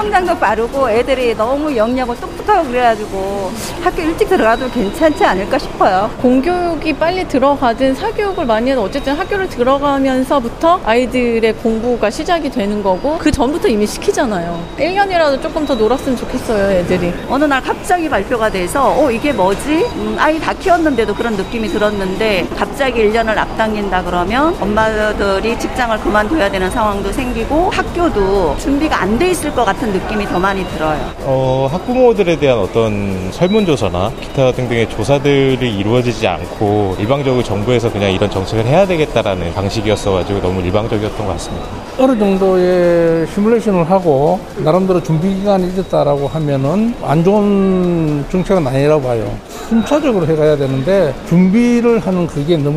성장도 빠르고 애들이 너무 영역을 똑똑하고 그래가지고 학교 일찍 들어가도 괜찮지 않을까 싶어요. 공교육이 빨리 들어가든 사교육을 많이 해도 어쨌든 학교를 들어가면서부터 아이들의 공부가 시작이 되는 거고 그 전부터 이미 시키잖아요. 1년이라도 조금 더 놀았으면 좋겠어요, 애들이. 어느 날 갑자기 발표가 돼서 어 이게 뭐지? 음, 아이 다 키웠는데도 그런 느낌이 들었는데 갑자기 1년을 앞당긴다 그러면 엄마들이 직장을 그만둬야 되는 상황도 생기고 학교도 준비가 안 돼 있을 것 같은 느낌이 더 많이 들어요. 어, 학부모들에 대한 어떤 설문조사나 기타 등등의 조사들이 이루어지지 않고 일방적으로 정부에서 그냥 이런 정책을 해야 되겠다라는 방식이었어가지고 너무 일방적이었던 것 같습니다. 어느 정도의 시뮬레이션을 하고 나름대로 준비 기간이 있었다라고 하면은 안 좋은 정책은 아니라고 봐요. 순차적으로 해가야 되는데 준비를 하는 그게 너무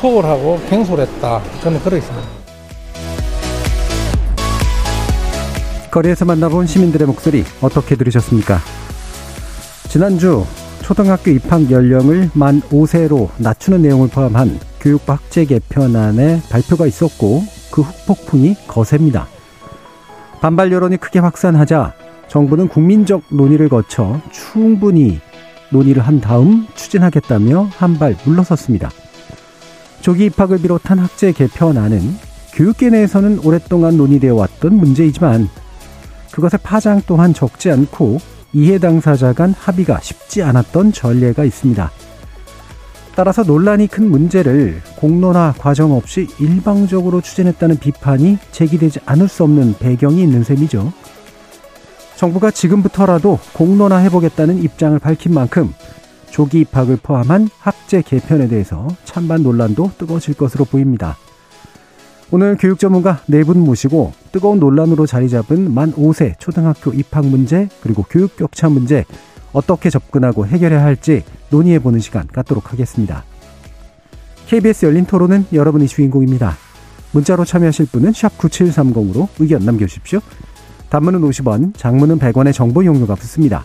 소홀하고 갱솔했다. 저는 그러겠습니다. 거리에서 만나본 시민들의 목소리 어떻게 들으셨습니까? 지난주 초등학교 입학 연령을 만 5세로 낮추는 내용을 포함한 교육부 학제 개편안의 발표가 있었고 그 후폭풍이 거셉니다. 반발 여론이 크게 확산하자 정부는 국민적 논의를 거쳐 충분히 논의를 한 다음 추진하겠다며 한 발 물러섰습니다. 조기 입학을 비롯한 학제 개편안은 교육계 내에서는 오랫동안 논의되어 왔던 문제이지만 그것의 파장 또한 적지 않고 이해 당사자 간 합의가 쉽지 않았던 전례가 있습니다. 따라서 논란이 큰 문제를 공론화 과정 없이 일방적으로 추진했다는 비판이 제기되지 않을 수 없는 배경이 있는 셈이죠. 정부가 지금부터라도 공론화 해보겠다는 입장을 밝힌 만큼 조기 입학을 포함한 학제 개편에 대해서 찬반 논란도 뜨거워질 것으로 보입니다. 오늘 교육 전문가 네 분 모시고 뜨거운 논란으로 자리 잡은 만 5세 초등학교 입학 문제 그리고 교육 격차 문제 어떻게 접근하고 해결해야 할지 논의해보는 시간 갖도록 하겠습니다. KBS 열린 토론은 여러분이 주인공입니다. 문자로 참여하실 분은 9730으로 의견 남겨주십시오. 단문은 50원, 장문은 100원의 정보 용료가 붙습니다.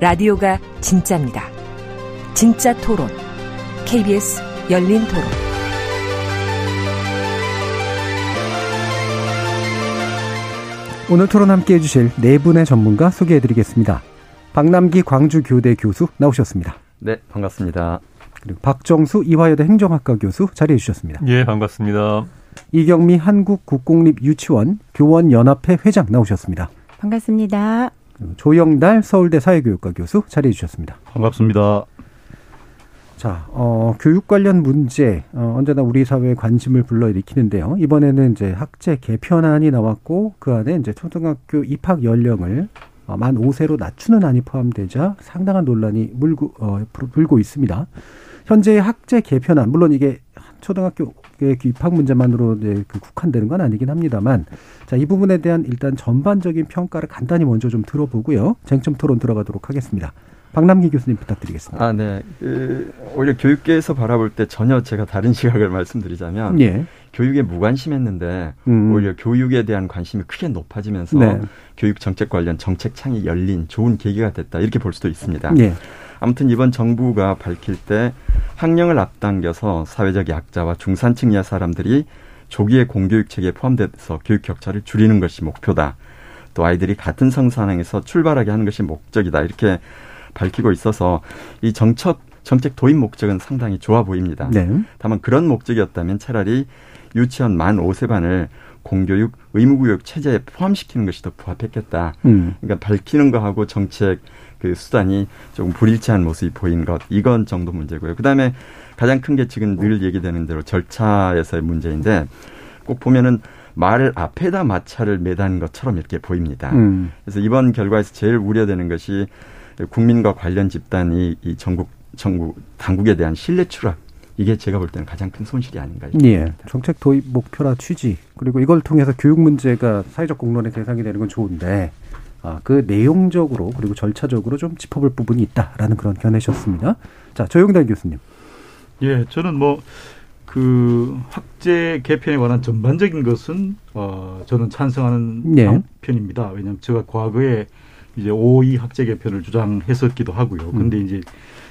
라디오가 진짜입니다. 진짜 토론, KBS 열린 토론. 오늘 토론 함께 해주실 네 분의 전문가 소개해드리겠습니다. 박남기 광주교대 교수 나오셨습니다. 네, 반갑습니다. 그리고 박정수 이화여대 행정학과 교수 자리해 주셨습니다. 예, 반갑습니다. 이경미 한국국공립유치원 교원연합회 회장 나오셨습니다. 반갑습니다. 조영달 서울대 사회교육과 교수 자리해 주셨습니다. 반갑습니다. 자, 어, 교육 관련 문제, 어, 언제나 우리 사회에 관심을 불러일으키는데요. 이번에는 이제 학제 개편안이 나왔고, 그 안에 이제 초등학교 입학 연령을 어, 만 5세로 낮추는 안이 포함되자 상당한 논란이 물고, 어, 불고 있습니다. 현재 학제 개편안, 물론 이게 초등학교 입학 문제만으로 이제 그 국한되는 건 아니긴 합니다만, 자, 이 부분에 대한 일단 전반적인 평가를 간단히 먼저 좀 들어보고요. 쟁점 토론 들어가도록 하겠습니다. 박남기 교수님 부탁드리겠습니다. 아, 네. 그, 오히려 교육계에서 바라볼 때 전혀 제가 다른 시각을 말씀드리자면, 예. 교육에 무관심했는데 음. 오히려 교육에 대한 관심이 크게 높아지면서 네. 교육 정책 관련 정책 창이 열린 좋은 계기가 됐다 이렇게 볼 수도 있습니다. 예. 아무튼 이번 정부가 밝힐 때 학령을 앞당겨서 사회적 약자와 중산층 이하 사람들이 조기에 공교육 체계에 포함돼서 교육 격차를 줄이는 것이 목표다. 또 아이들이 같은 성산항에서 출발하게 하는 것이 목적이다. 이렇게 밝히고 있어서 이 정책 정책 도입 목적은 상당히 좋아 보입니다. 네. 다만 그런 목적이었다면 차라리 유치원 만 5세 반을 공교육 의무교육 체제에 포함시키는 것이 더 부합했겠다. 음. 그러니까 밝히는 거하고 정책 그 수단이 조금 불일치한 모습이 보인 것 이건 정도 문제고요. 그다음에 가장 큰 게 지금 늘 얘기되는 대로 절차에서의 문제인데 꼭 보면은 말 앞에다 마차를 매다는 것처럼 이렇게 보입니다. 음. 그래서 이번 결과에서 제일 우려되는 것이 국민과 관련 집단이 이 전국 정부 당국에 대한 신뢰 추락 이게 제가 볼 때는 가장 큰 손실이 아닌가. 예. 정책 도입 목표나 취지 그리고 이걸 통해서 교육 문제가 사회적 공론의 대상이 되는 건 좋은데 아, 그 내용적으로 그리고 절차적으로 좀 짚어볼 부분이 있다라는 그런 견해셨습니다. 자, 조용단 교수님. 예, 저는 뭐, 그, 학제 개편에 관한 전반적인 것은, 어, 저는 찬성하는 네. 편입니다. 왜냐하면 제가 과거에 이제 5.2 학제 개편을 주장했었기도 하고요. 근데 이제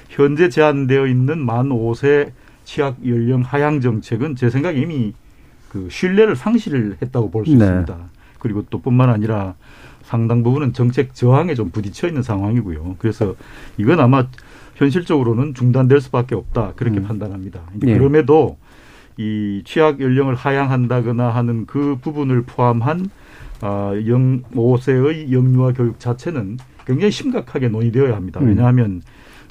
현재 제한되어 있는 만 5세 취약 연령 하향 정책은 제 생각에 이미 그 신뢰를 상실했다고 볼수 네. 있습니다. 그리고 또 뿐만 아니라 상당 부분은 정책 저항에 좀 부딪혀 있는 상황이고요. 그래서 이건 아마 현실적으로는 중단될 수밖에 없다 그렇게 음. 판단합니다. 예. 그럼에도 이 취약 연령을 하향한다거나 하는 그 부분을 포함한 아, 영 5세의 영유아 교육 자체는 굉장히 심각하게 논의되어야 합니다. 음. 왜냐하면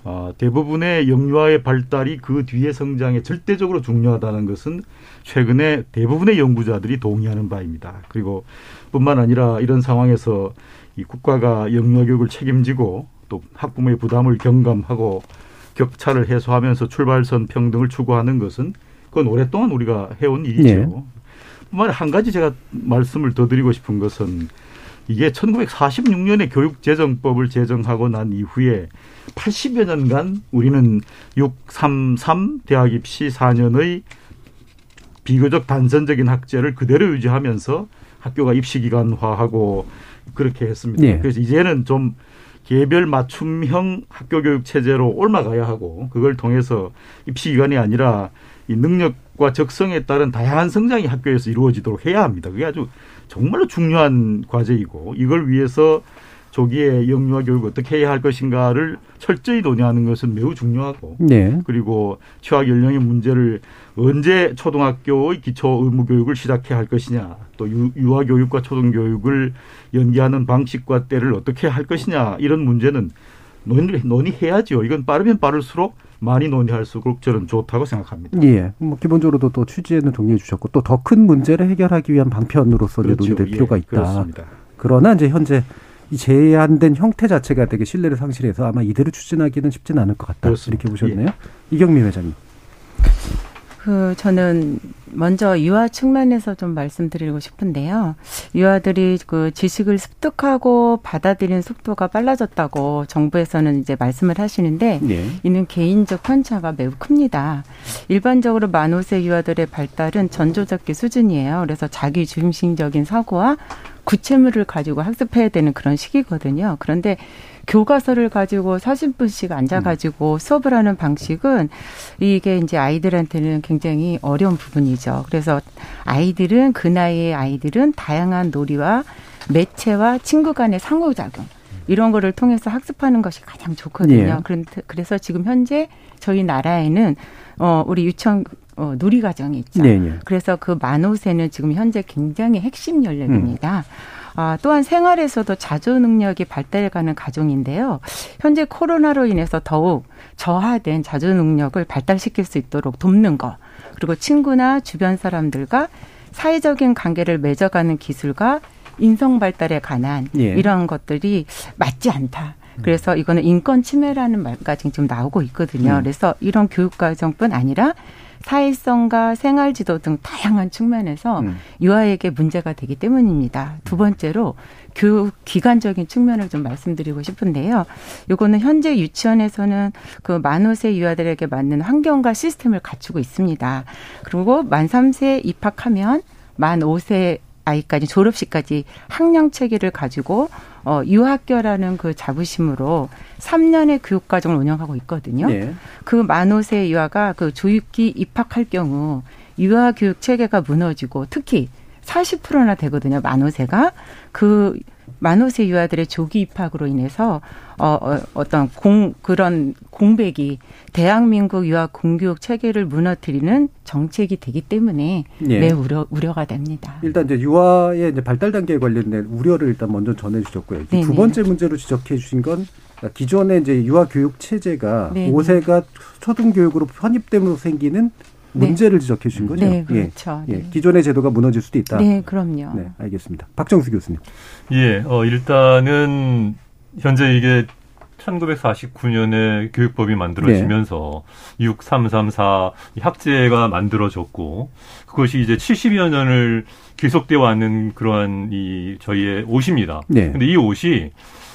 아, 대부분의 영유아의 발달이 그 뒤의 성장에 절대적으로 중요하다는 것은 최근에 대부분의 연구자들이 동의하는 바입니다. 그리고 뿐만 아니라 이런 상황에서 이 국가가 영유아 교육을 책임지고 또 학부모의 부담을 경감하고 격차를 해소하면서 출발선 평등을 추구하는 것은 그건 오랫동안 우리가 해온 일이죠. 네. 뿐만 아니라 한 가지 제가 말씀을 더 드리고 싶은 것은 이게 1946년에 교육재정법을 제정하고 난 이후에 80여 년간 우리는 633 대학 입시 4년의 비교적 단선적인 학제를 그대로 유지하면서 학교가 입시 기관화하고 그렇게 했습니다. 예. 그래서 이제는 좀 개별 맞춤형 학교 교육 체제로 옮아가야 하고 그걸 통해서 입시 기관이 아니라 이 능력과 적성에 따른 다양한 성장이 학교에서 이루어지도록 해야 합니다. 그게 아주 정말로 중요한 과제이고 이걸 위해서 조기에 영유아 교육을 어떻게 해야 할 것인가를 철저히 논의하는 것은 매우 중요하고 네. 그리고 취학 연령의 문제를 언제 초등학교의 기초 의무 교육을 시작해야 할 것이냐 또 유, 유아 교육과 초등 교육을 연계하는 방식과 때를 어떻게 할 것이냐 이런 문제는 논의, 논의해야죠. 이건 빠르면 빠를수록 많이 논의할수록 저는 좋다고 생각합니다. 예. 뭐 기본적으로도 또 취지에는 동의해 주셨고 또 더 큰 문제를 해결하기 위한 방편으로서 이제 논의될 예, 필요가 있다. 그렇습니다. 그러나 이제 현재 이 제한된 형태 자체가 되게 신뢰를 상실해서 아마 이대로 추진하기는 쉽지는 않을 것 같다. 그렇습니다. 이렇게 보셨네요. 이경미 회장님. 그 저는 먼저 유아 측면에서 좀 말씀드리고 싶은데요. 유아들이 그 지식을 습득하고 받아들이는 속도가 빨라졌다고 정부에서는 이제 말씀을 하시는데 예. 이는 개인적 편차가 매우 큽니다. 일반적으로 만 5세 유아들의 발달은 전조적기 수준이에요. 그래서 자기 중심적인 사고와 구체물을 가지고 학습해야 되는 그런 시기거든요. 그런데 교과서를 가지고 40분씩 앉아가지고 수업을 하는 방식은 이게 이제 아이들한테는 굉장히 어려운 부분이죠. 그래서 아이들은 그 나이의 아이들은 다양한 놀이와 매체와 친구 간의 상호작용 이런 거를 통해서 학습하는 것이 가장 좋거든요. 예. 그래서 지금 현재 저희 나라에는 어 우리 유치원 어, 누리 과정이 있죠. 네, 네. 그래서 그 만호세는 지금 현재 굉장히 핵심 연령입니다. 아, 또한 생활에서도 자조 능력이 발달해가는 가정인데요. 현재 코로나로 인해서 더욱 저하된 자조 능력을 발달시킬 수 있도록 돕는 것, 그리고 친구나 주변 사람들과 사회적인 관계를 맺어가는 기술과 인성 발달에 관한 예. 이러한 것들이 맞지 않다. 그래서 이거는 인권 침해라는 말까지 지금 나오고 있거든요. 음. 그래서 이런 교육 과정뿐 아니라 사회성과 생활 지도 등 다양한 측면에서 음. 유아에게 문제가 되기 때문입니다. 두 번째로 교육 기관적인 측면을 좀 말씀드리고 싶은데요. 요거는 현재 유치원에서는 그 만오세 유아들에게 맞는 환경과 시스템을 갖추고 있습니다. 그리고 만 3세 입학하면 만 5세 아이까지 졸업식까지 학령 체계를 가지고 어 유학교라는 그 자부심으로 3년의 교육 과정을 운영하고 있거든요. 예. 그 만오세 유아가 그 조육기 입학할 경우 유아 교육 체계가 무너지고 특히 40%나 되거든요. 만오세가 그 만오세 유아들의 조기 입학으로 인해서 어, 어 어떤 공 그런 공백이 대한민국 유아 공교육 체계를 무너뜨리는 정책이 되기 때문에 예. 매우 우려 우려가 됩니다. 일단 이제 유아의 이제 발달 단계에 관련된 우려를 일단 먼저 전해 주셨고요. 네네. 번째 문제로 지적해 주신 건 기존의 이제 유아 교육 체제가 네네. 5세가 초등 교육으로 편입됨으로 생기는 네. 문제를 지적해 주신 거죠. 네, 예. 그렇죠. 예. 네. 기존의 제도가 무너질 수도 있다. 네, 그럼요. 네, 알겠습니다. 박정수 교수님. 예, 어, 일단은 현재 이게 1949년에 교육법이 만들어지면서 네. 6334 학제가 만들어졌고 그것이 이제 70여 년을 계속되어 왔는 그러한 이 저희의 옷입니다. 네. 근데 이 옷이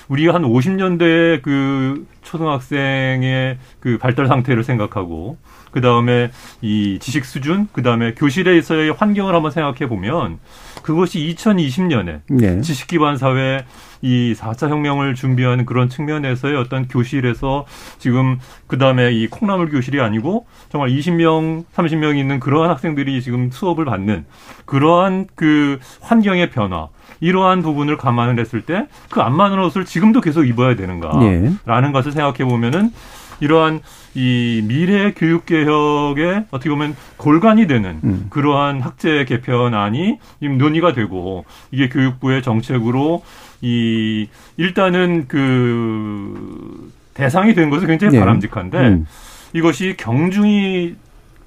우리가 한 50년대 그 초등학생의 그 발달 상태를 생각하고 그 다음에 이 지식 수준, 그 다음에 교실에서의 환경을 한번 생각해 보면 그것이 2020년에 네. 지식 기반 사회 이 4차 혁명을 준비하는 그런 측면에서의 어떤 교실에서 지금 그 다음에 이 콩나물 교실이 아니고 정말 20명, 30명 있는 그러한 학생들이 지금 수업을 받는 그러한 그 환경의 변화 이러한 부분을 감안을 했을 때 그 안 맞는 옷을 지금도 계속 입어야 되는가라는 네. 것을 생각해 보면은 이러한 이 미래 교육 개혁에 어떻게 보면 골간이 되는 음. 그러한 학제 개편안이 지금 논의가 되고 이게 교육부의 정책으로 이 일단은 그 대상이 된 것은 굉장히 네. 바람직한데 음. 이것이 경중이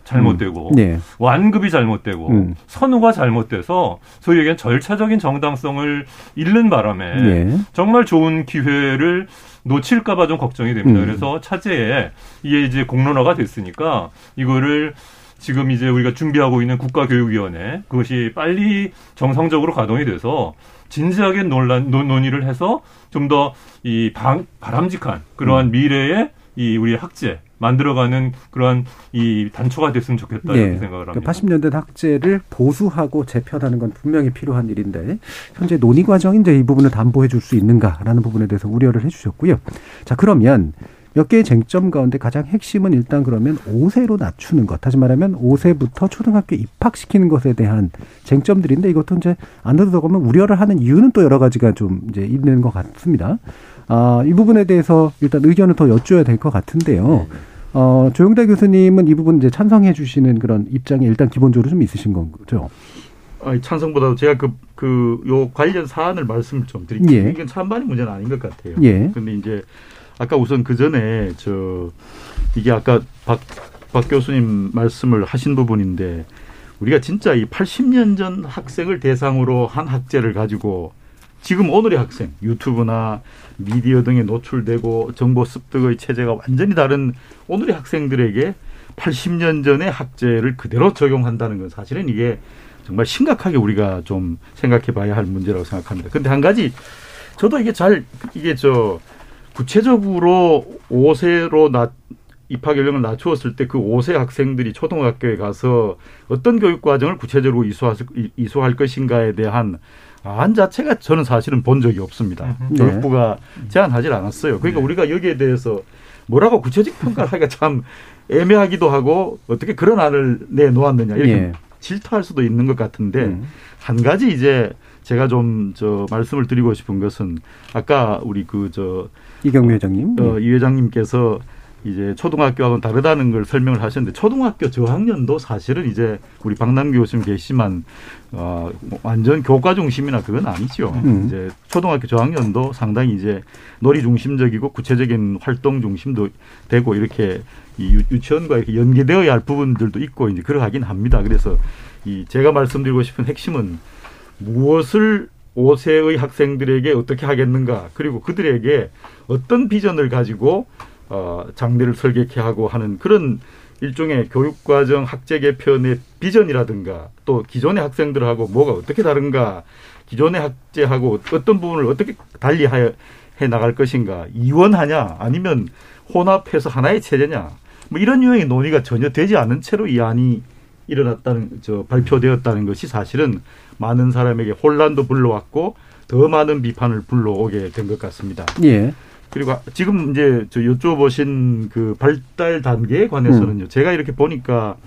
잘못되고 음. 네. 완급이 잘못되고 음. 선우가 잘못돼서 소위 얘기한 절차적인 정당성을 잃는 바람에 네. 정말 좋은 기회를 놓칠까봐 좀 걱정이 됩니다. 음. 그래서 차제에 이게 이제 공론화가 됐으니까 이거를 지금 이제 우리가 준비하고 있는 국가교육위원회 그것이 빨리 정상적으로 가동이 돼서 진지하게 논란 논의를 해서 좀 더 이 바람직한 그러한 음. 미래의 이 우리 학제 만들어가는 그러한 이 단초가 됐으면 좋겠다 네. 이렇게 생각을 합니다. 80년대 학제를 보수하고 재편하는 건 분명히 필요한 일인데 현재 논의 과정인데 이 부분을 담보해 줄 수 있는가라는 부분에 대해서 우려를 해주셨고요. 자 그러면 몇 개의 쟁점 가운데 가장 핵심은 일단 그러면 5세로 낮추는 것. 다시 말하면 5세부터 초등학교 입학시키는 것에 대한 쟁점들인데 이것도 이제 안으로 들어가면 우려를 하는 이유는 또 여러 가지가 좀 이제 있는 것 같습니다. 아, 이 부분에 대해서 일단 의견을 더 여쭈어야 될 것 같은데요. 네, 네. 어, 조용대 교수님은 이 부분 이제 찬성해 주시는 그런 입장이 일단 기본적으로 좀 있으신 거죠? 아, 찬성보다도 제가 그, 그, 요 관련 사안을 말씀을 좀 드릴게요. 예. 이건 찬반의 문제는 아닌 것 같아요. 예. 근데 이제 아까 우선 그 전에 저 이게 아까 박, 박 교수님 말씀을 하신 부분인데 우리가 진짜 이 80년 전 학생을 대상으로 한 학제를 가지고 지금 오늘의 학생 유튜브나 미디어 등에 노출되고 정보 습득의 체제가 완전히 다른 오늘의 학생들에게 80년 전의 학제를 그대로 적용한다는 건 사실은 이게 정말 심각하게 우리가 좀 생각해 봐야 할 문제라고 생각합니다. 근데 한 가지 저도 이게 잘 이게 저 구체적으로 5세로 낮 입학 연령을 낮추었을 때 그 5세 학생들이 초등학교에 가서 어떤 교육 과정을 구체적으로 이수할, 이수할 것인가에 대한 안 자체가 저는 사실은 본 적이 없습니다. 네. 교육부가 제안하지 않았어요. 그러니까 네. 우리가 여기에 대해서 뭐라고 구체적 평가를 하기가 참 애매하기도 하고 어떻게 그런 안을 내놓았느냐 이렇게 네. 질투할 수도 있는 것 같은데 음. 한 가지 이제 제가 좀 저 말씀을 드리고 싶은 것은 아까 우리 그 저 이경미 회장님 어, 이 회장님께서 이제 초등학교하고는 다르다는 걸 설명을 하셨는데 초등학교 저학년도 사실은 이제 우리 박남기 교수님 계시지만 어 완전 교과 중심이나 그건 아니죠. 음. 이제 초등학교 저학년도 상당히 이제 놀이 중심적이고 구체적인 활동 중심도 되고 이렇게 이 유치원과 이렇게 연계되어야 할 부분들도 있고 이제 그러하긴 합니다. 그래서 이 제가 말씀드리고 싶은 핵심은 무엇을 5세의 학생들에게 어떻게 하겠는가 그리고 그들에게 어떤 비전을 가지고 어, 장례를 설계케 하고 하는 그런 일종의 교육과정 학제 개편의 비전이라든가 또 기존의 학생들하고 뭐가 어떻게 다른가 기존의 학제하고 어떤 부분을 어떻게 달리 해 나갈 것인가 이원하냐 아니면 혼합해서 하나의 체제냐 뭐 이런 유형의 논의가 전혀 되지 않은 채로 이 안이 일어났다는 저 발표되었다는 것이 사실은 많은 사람에게 혼란도 불러왔고 더 많은 비판을 불러오게 된 것 같습니다. 예. 그리고 지금 이제 저 여쭤보신 그 발달 단계에 관해서는요. 음. 제가 이렇게 보니까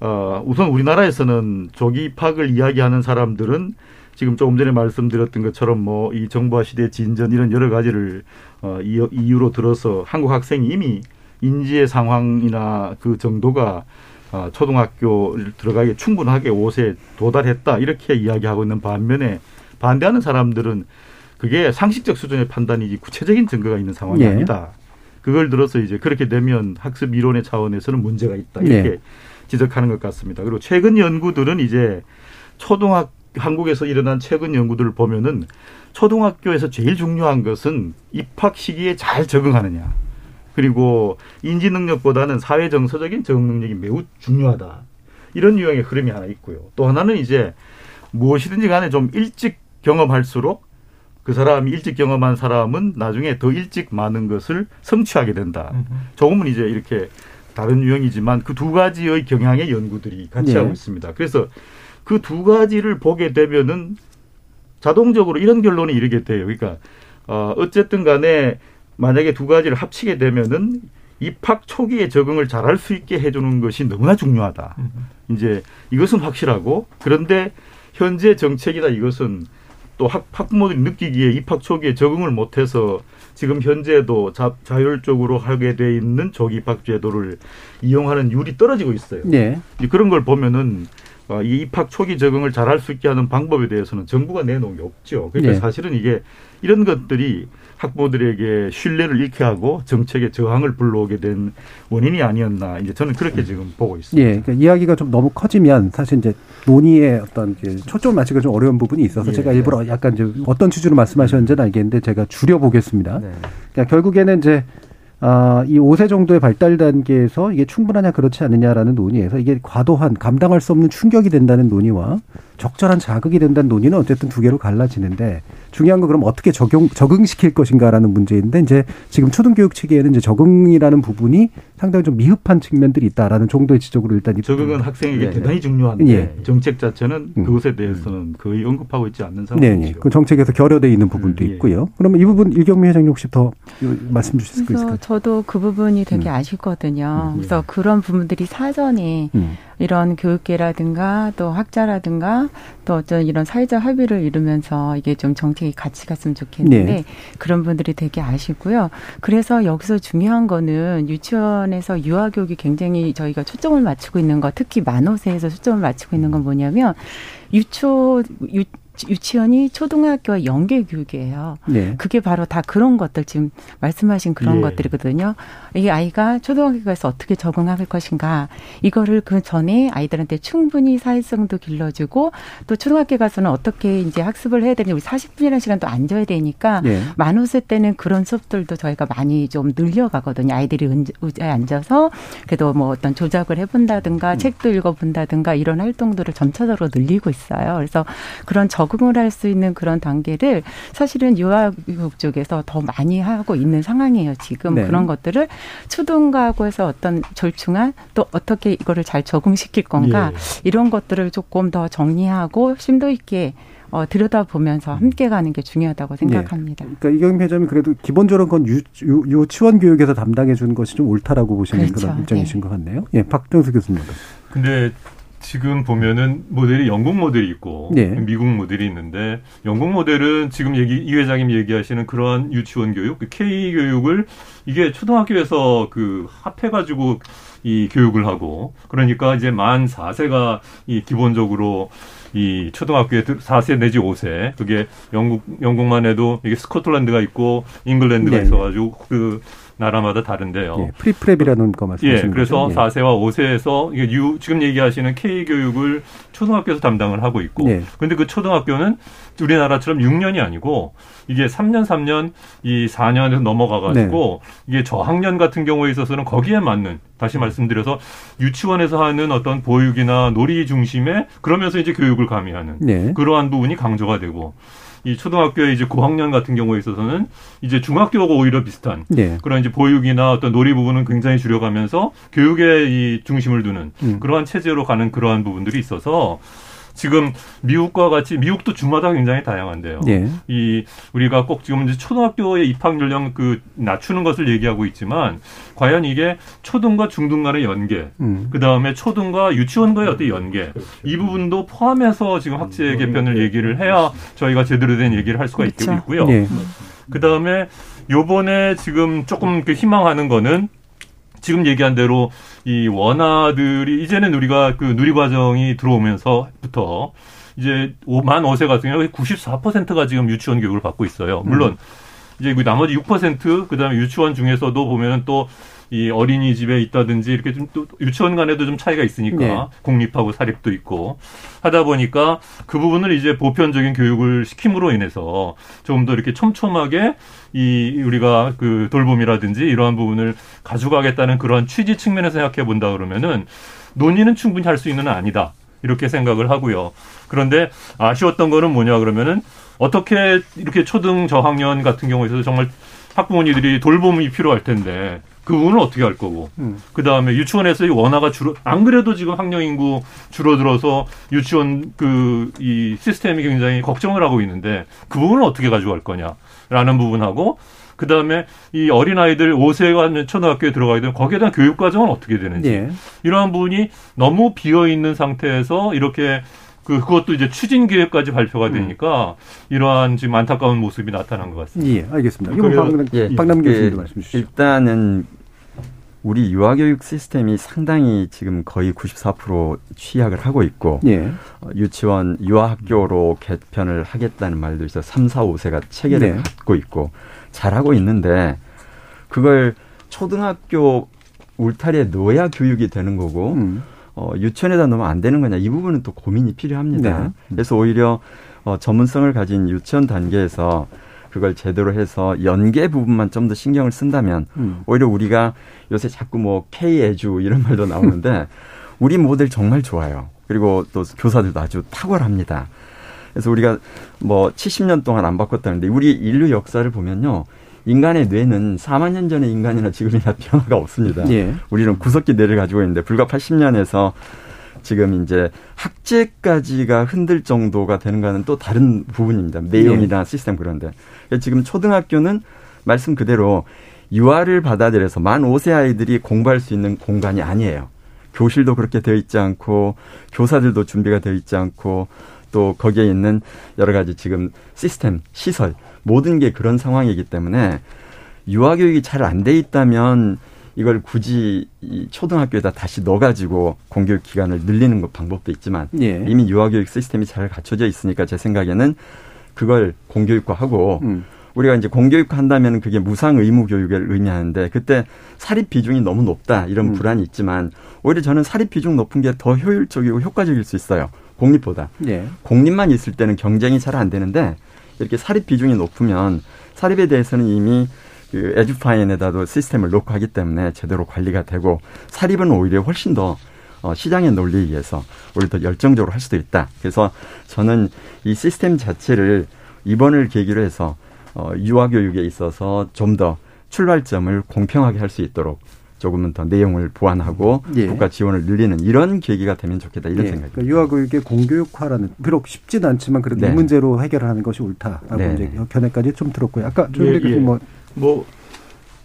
어 우선 우리나라에서는 조기 입학을 이야기하는 사람들은 지금 조금 전에 말씀드렸던 것처럼 뭐 이 정보화 시대 진전 이런 여러 가지를 어 이유로 들어서 한국 학생이 이미 인지의 상황이나 그 정도가 어, 초등학교를 들어가기 충분하게 5세 도달했다 이렇게 이야기하고 있는 반면에 반대하는 사람들은 그게 상식적 수준의 판단이지 구체적인 증거가 있는 상황이 예. 아니다. 그걸 들어서 이제 그렇게 되면 학습 이론의 차원에서는 문제가 있다. 이렇게 예. 지적하는 것 같습니다. 그리고 최근 연구들은 이제 초등학교 한국에서 일어난 최근 연구들을 보면은 초등학교에서 제일 중요한 것은 입학 시기에 잘 적응하느냐. 그리고 인지 능력보다는 사회 정서적인 적응 능력이 매우 중요하다. 이런 유형의 흐름이 하나 있고요. 또 하나는 이제 무엇이든지 간에 좀 일찍 경험할수록 그 사람이 일찍 경험한 사람은 나중에 더 일찍 많은 것을 성취하게 된다. 조금은 이제 이렇게 다른 유형이지만 그 두 가지의 경향의 연구들이 같이 네. 하고 있습니다. 그래서 그 두 가지를 보게 되면은 자동적으로 이런 결론에 이르게 돼요. 그러니까 어 어쨌든 간에 만약에 두 가지를 합치게 되면은 입학 초기에 적응을 잘할 수 있게 해주는 것이 너무나 중요하다. 이제 이것은 확실하고 그런데 현재 정책이다 이것은 또 학, 학부모들이 느끼기에 입학 초기에 적응을 못해서 지금 현재도 자, 자율적으로 하게 돼 있는 조기 입학 제도를 이용하는 율이 떨어지고 있어요. 네. 그런 걸 보면은 어, 이 입학 초기 적응을 잘할 수 있게 하는 방법에 대해서는 정부가 내놓은 게 없죠. 그러니까 네. 사실은 이게 이런 것들이 학부모들에게 신뢰를 잃게 하고 정책의 저항을 불러오게 된 원인이 아니었나 이제 저는 그렇게 지금 보고 있습니다. 예, 그러니까 이야기가 좀 너무 커지면 사실 이제 논의에 어떤 초점을 맞추기가 좀 어려운 부분이 있어서 예, 제가 일부러 약간 이제 어떤 취지로 말씀하셨는지는 알겠는데 제가 줄여 보겠습니다. 네. 그러니까 결국에는 이제 아, 이 5세 정도의 발달 단계에서 이게 충분하냐 그렇지 않느냐라는 논의에서 이게 과도한 감당할 수 없는 충격이 된다는 논의와 적절한 자극이 된다는 논의는 어쨌든 두 개로 갈라지는데 중요한 건 그럼 어떻게 적용 적응시킬 것인가라는 문제인데 이제 지금 초등교육 체계에는 이제 적응이라는 부분이 상당히 좀 미흡한 측면들이 있다라는 정도의 지적으로 일단 적응은 학생에게 예. 대단히 중요한데 예. 정책 자체는 음. 그것에 대해서는 거의 언급하고 있지 않는 상황이죠. 네, 네. 그 정책에서 결여돼 있는 부분도 음, 예. 있고요. 그러면 이 부분 일경미 회장님 혹시 더 말씀 주실 수 있을까요? 저도 그 부분이 되게 음. 아쉽거든요. 음, 그래서 예. 그런 부분들이 사전에 음. 이런 교육계라든가 또 학자라든가 또 어떤 이런 사회적 합의를 이루면서 이게 좀 정책이 같이 갔으면 좋겠는데 네. 그런 분들이 되게 아쉽고요. 그래서 여기서 중요한 거는 유치원에서 유아교육이 굉장히 저희가 초점을 맞추고 있는 거 특히 만호세에서 초점을 맞추고 있는 건 뭐냐면 유초 유 유치원이 초등학교와 연계 교육이에요. 네. 그게 바로 다 그런 것들 지금 말씀하신 그런 네. 것들이거든요. 이 아이가 초등학교 가서 어떻게 적응할 것인가 이거를 그 전에 아이들한테 충분히 사회성도 길러주고 또 초등학교 가서는 어떻게 이제 학습을 해야 되는지 우리 40분이라는 시간도 앉아야 되니까 네. 만호세 때는 그런 수업들도 저희가 많이 좀 늘려가거든요. 아이들이 의자에 앉아서 그래도 뭐 어떤 조작을 해본다든가 음. 책도 읽어본다든가 이런 활동들을 점차적으로 늘리고 있어요. 그래서 그런 적 적응을 할 수 있는 그런 단계를 사실은 유아교육 쪽에서 더 많이 하고 있는 상황이에요. 지금 네. 그런 것들을 초등과고에서 어떤 절충한 또 어떻게 이거를 잘 적응시킬 건가 예. 이런 것들을 조금 더 정리하고 심도 있게 어, 들여다보면서 함께 가는 게 중요하다고 생각합니다. 네. 그러니까 이경민 회장님 그래도 기본적으로 건 유, 유, 유치원 교육에서 담당해 주는 것이 좀 옳다라고 보시는 그렇죠. 그런 입장이신 네. 것 같네요. 예, 박정수 교수님. 근데 지금 보면은 모델이 영국 모델이 있고 네. 미국 모델이 있는데 영국 모델은 지금 얘기 이 회장님 얘기하시는 그러한 유치원 교육, 그 K 교육을 이게 초등학교에서 그 합해 가지고 이 교육을 하고 그러니까 이제 만 4세가 이 기본적으로 이 초등학교에 4세 내지 5세 그게 영국 영국만 해도 이게 스코틀랜드가 있고 잉글랜드가 네. 있어 가지고 그 나라마다 다른데요. 예, pre-prep이라는 거 말씀하시는 예, 그래서 거죠? 4세와 5세에서 이게 유, 지금 얘기하시는 K 교육을 초등학교에서 담당을 하고 있고, 예. 근데 그 초등학교는 우리나라처럼 6년이 아니고 이게 3년, 3년, 이 4년에서 넘어가 가지고 네. 이게 저학년 같은 경우에 있어서는 거기에 맞는 다시 말씀드려서 유치원에서 하는 어떤 보육이나 놀이 중심에 그러면서 이제 교육을 가미하는 네. 그러한 부분이 강조가 되고 이 초등학교의 이제 고학년 같은 경우에 있어서는 이제 중학교하고 오히려 비슷한 네. 그런 이제 보육이나 어떤 놀이 부분은 굉장히 줄여가면서 교육에 이 중심을 두는 음. 그러한 체제로 가는 그러한 부분들이 있어서 지금 미국과 같이 미국도 주마다 굉장히 다양한데요. 네. 이 우리가 꼭 지금 이제 초등학교의 입학 연령 그 낮추는 것을 얘기하고 있지만 과연 이게 초등과 중등 간의 연계, 음. 그 다음에 초등과 유치원과의 어떤 연계 그렇죠. 이 부분도 포함해서 지금 학제 음, 개편을 네. 얘기를 해야 저희가 제대로 된 얘기를 할 수가 그렇죠. 있고요. 네. 그 다음에 요번에 지금 조금 그 희망하는 거는 지금 얘기한 대로 이 원화들이 이제는 우리가 그 누리 과정이 들어오면서부터 이제 만 5세 같은 경우 94%가 지금 유치원 교육을 받고 있어요. 물론 음. 이제 그 나머지 6% 그다음에 유치원 중에서도 보면은 또 이 어린이집에 있다든지 이렇게 좀 또 유치원 간에도 좀 차이가 있으니까 네. 공립하고 사립도 있고 하다 보니까 그 부분을 이제 보편적인 교육을 시킴으로 인해서 조금 더 이렇게 촘촘하게 이 우리가 그 돌봄이라든지 이러한 부분을 가져가겠다는 그러한 취지 측면에서 생각해 본다 그러면은 논의는 충분히 할 수 있는 아니다. 이렇게 생각을 하고요. 그런데 아쉬웠던 거는 뭐냐 그러면은 어떻게 이렇게 초등 저학년 같은 경우에 서 정말 학부모님들이 돌봄이 필요할 텐데 그 부분은 어떻게 할 거고 음. 그 다음에 유치원에서 이 원화가 줄어 안 그래도 지금 학령 인구 줄어들어서 유치원 그 이 시스템이 굉장히 걱정을 하고 있는데 그 부분은 어떻게 가져갈 거냐라는 부분하고 그 다음에 이 어린 아이들 5세가 초등학교에 들어가게 되면 거기에 대한 교육 과정은 어떻게 되는지 네. 이러한 부분이 너무 비어 있는 상태에서 이렇게 그 그것도 이제 추진 계획까지 발표가 음. 되니까 음. 이러한 지금 안타까운 모습이 나타난 것 같습니다. 예, 알겠습니다. 이건 박, 예, 박남 교수님도 말씀 주시죠. 일단은 우리 유아교육 시스템이 상당히 지금 거의 94% 취약을 하고 있고 예. 어, 유치원 유아학교로 개편을 하겠다는 말도 있어 3, 4, 5세가 체계를 네. 갖고 있고 잘하고 있는데 그걸 초등학교 울타리에 놓아야 교육이 되는 거고 음. 어, 유치원에다 놓으면 안 되는 거냐 이 부분은 또 고민이 필요합니다. 네. 그래서 오히려 어, 전문성을 가진 유치원 단계에서 그걸 제대로 해서 연계 부분만 좀 더 신경을 쓴다면 음. 오히려 우리가 요새 자꾸 뭐 K 에주 이런 말도 나오는데 우리 모델 정말 좋아요. 그리고 또 교사들도 아주 탁월합니다. 그래서 우리가 뭐 70년 동안 안 바꿨다는데 우리 인류 역사를 보면요. 인간의 뇌는 4만 년 전의 인간이나 지금이나 변화가 없습니다. 예. 우리는 구석기 뇌를 가지고 있는데 불과 80년에서 지금 이제 학제까지가 흔들 정도가 되는 거는 또 다른 부분입니다. 내용이나 예. 시스템 그런데 지금 초등학교는 말씀 그대로 유아를 받아들여서 만 5세 아이들이 공부할 수 있는 공간이 아니에요. 교실도 그렇게 되어 있지 않고 교사들도 준비가 되어 있지 않고 또 거기에 있는 여러 가지 지금 시스템, 시설 모든 게 그런 상황이기 때문에 유아 교육이 잘 안 돼 있다면 이걸 굳이 이 초등학교에다 다시 넣어가지고 공교육 기간을 늘리는 것 방법도 있지만 예. 이미 유아교육 시스템이 잘 갖춰져 있으니까 제 생각에는 그걸 공교육화하고 음. 우리가 이제 공교육 한다면 그게 무상 의무 교육을 의미하는데 그때 사립 비중이 너무 높다 이런 음. 불안이 있지만 오히려 저는 사립 비중 높은 게 더 효율적이고 효과적일 수 있어요. 공립보다. 예. 공립만 있을 때는 경쟁이 잘 안 되는데 이렇게 사립 비중이 높으면 사립에 대해서는 이미 그 에듀파인에다도 시스템을 놓고 하기 때문에 제대로 관리가 되고 사립은 오히려 훨씬 더 어, 시장의 논리에 의해서 오히려 더 열정적으로 할 수도 있다. 그래서 저는 이 시스템 자체를 이번을 계기로 해서 어, 유아교육에 있어서 좀 더 출발점을 공평하게 할 수 있도록 조금은 더 내용을 보완하고 예. 국가 지원을 늘리는 이런 계기가 되면 좋겠다 이런 예. 생각입니다. 그러니까 유아교육의 공교육화라는 비록 쉽지는 않지만 그래도 네. 이 문제로 해결하는 것이 옳다라고 네. 이제 견해까지 좀 들었고요. 아까 예, 교수님 예. 뭐, 뭐.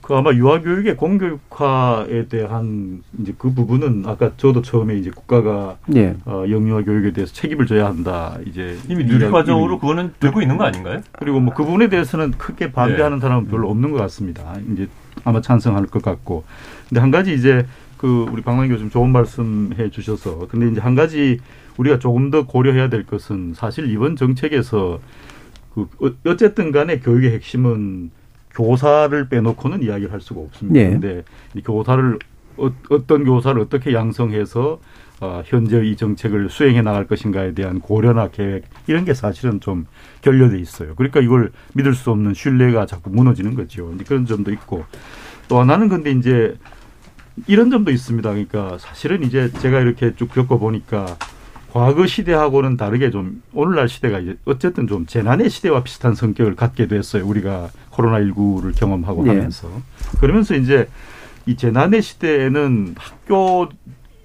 그 아마 유아교육의 공교육화에 대한 이제 그 부분은 아까 저도 처음에 이제 국가가 예. 어, 영유아 교육에 대해서 책임을 져야 한다. 이제 이미 누리 과정으로 그거는 되고 있는 거 아닌가요? 그리고 뭐 그 부분에 대해서는 크게 반대하는 네. 사람은 별로 없는 것 같습니다. 이제 아마 찬성할 것 같고. 근데 한 가지 이제 그 우리 박만 교수님 좋은 말씀해 주셔서 근데 이제 한 가지 우리가 조금 더 고려해야 될 것은 사실 이번 정책에서 그 어, 어쨌든 간에 교육의 핵심은 교사를 빼놓고는 이야기를 할 수가 없습니다. 네. 근데 이 교사를 어, 어떤 교사를 어떻게 양성해서 어, 현재 이 정책을 수행해 나갈 것인가에 대한 고려나 계획 이런 게 사실은 좀 결여돼 있어요. 그러니까 이걸 믿을 수 없는 신뢰가 자꾸 무너지는 거죠. 그런 점도 있고 또 하나는 근데 이제 이런 점도 있습니다. 그러니까 사실은 이제 제가 이렇게 쭉 겪어 보니까 과거 시대하고는 다르게 좀 오늘날 시대가 이제 어쨌든 좀 재난의 시대와 비슷한 성격을 갖게 됐어요. 우리가 코로나19를 경험하고 네. 하면서. 그러면서 이제 이 재난의 시대에는 학교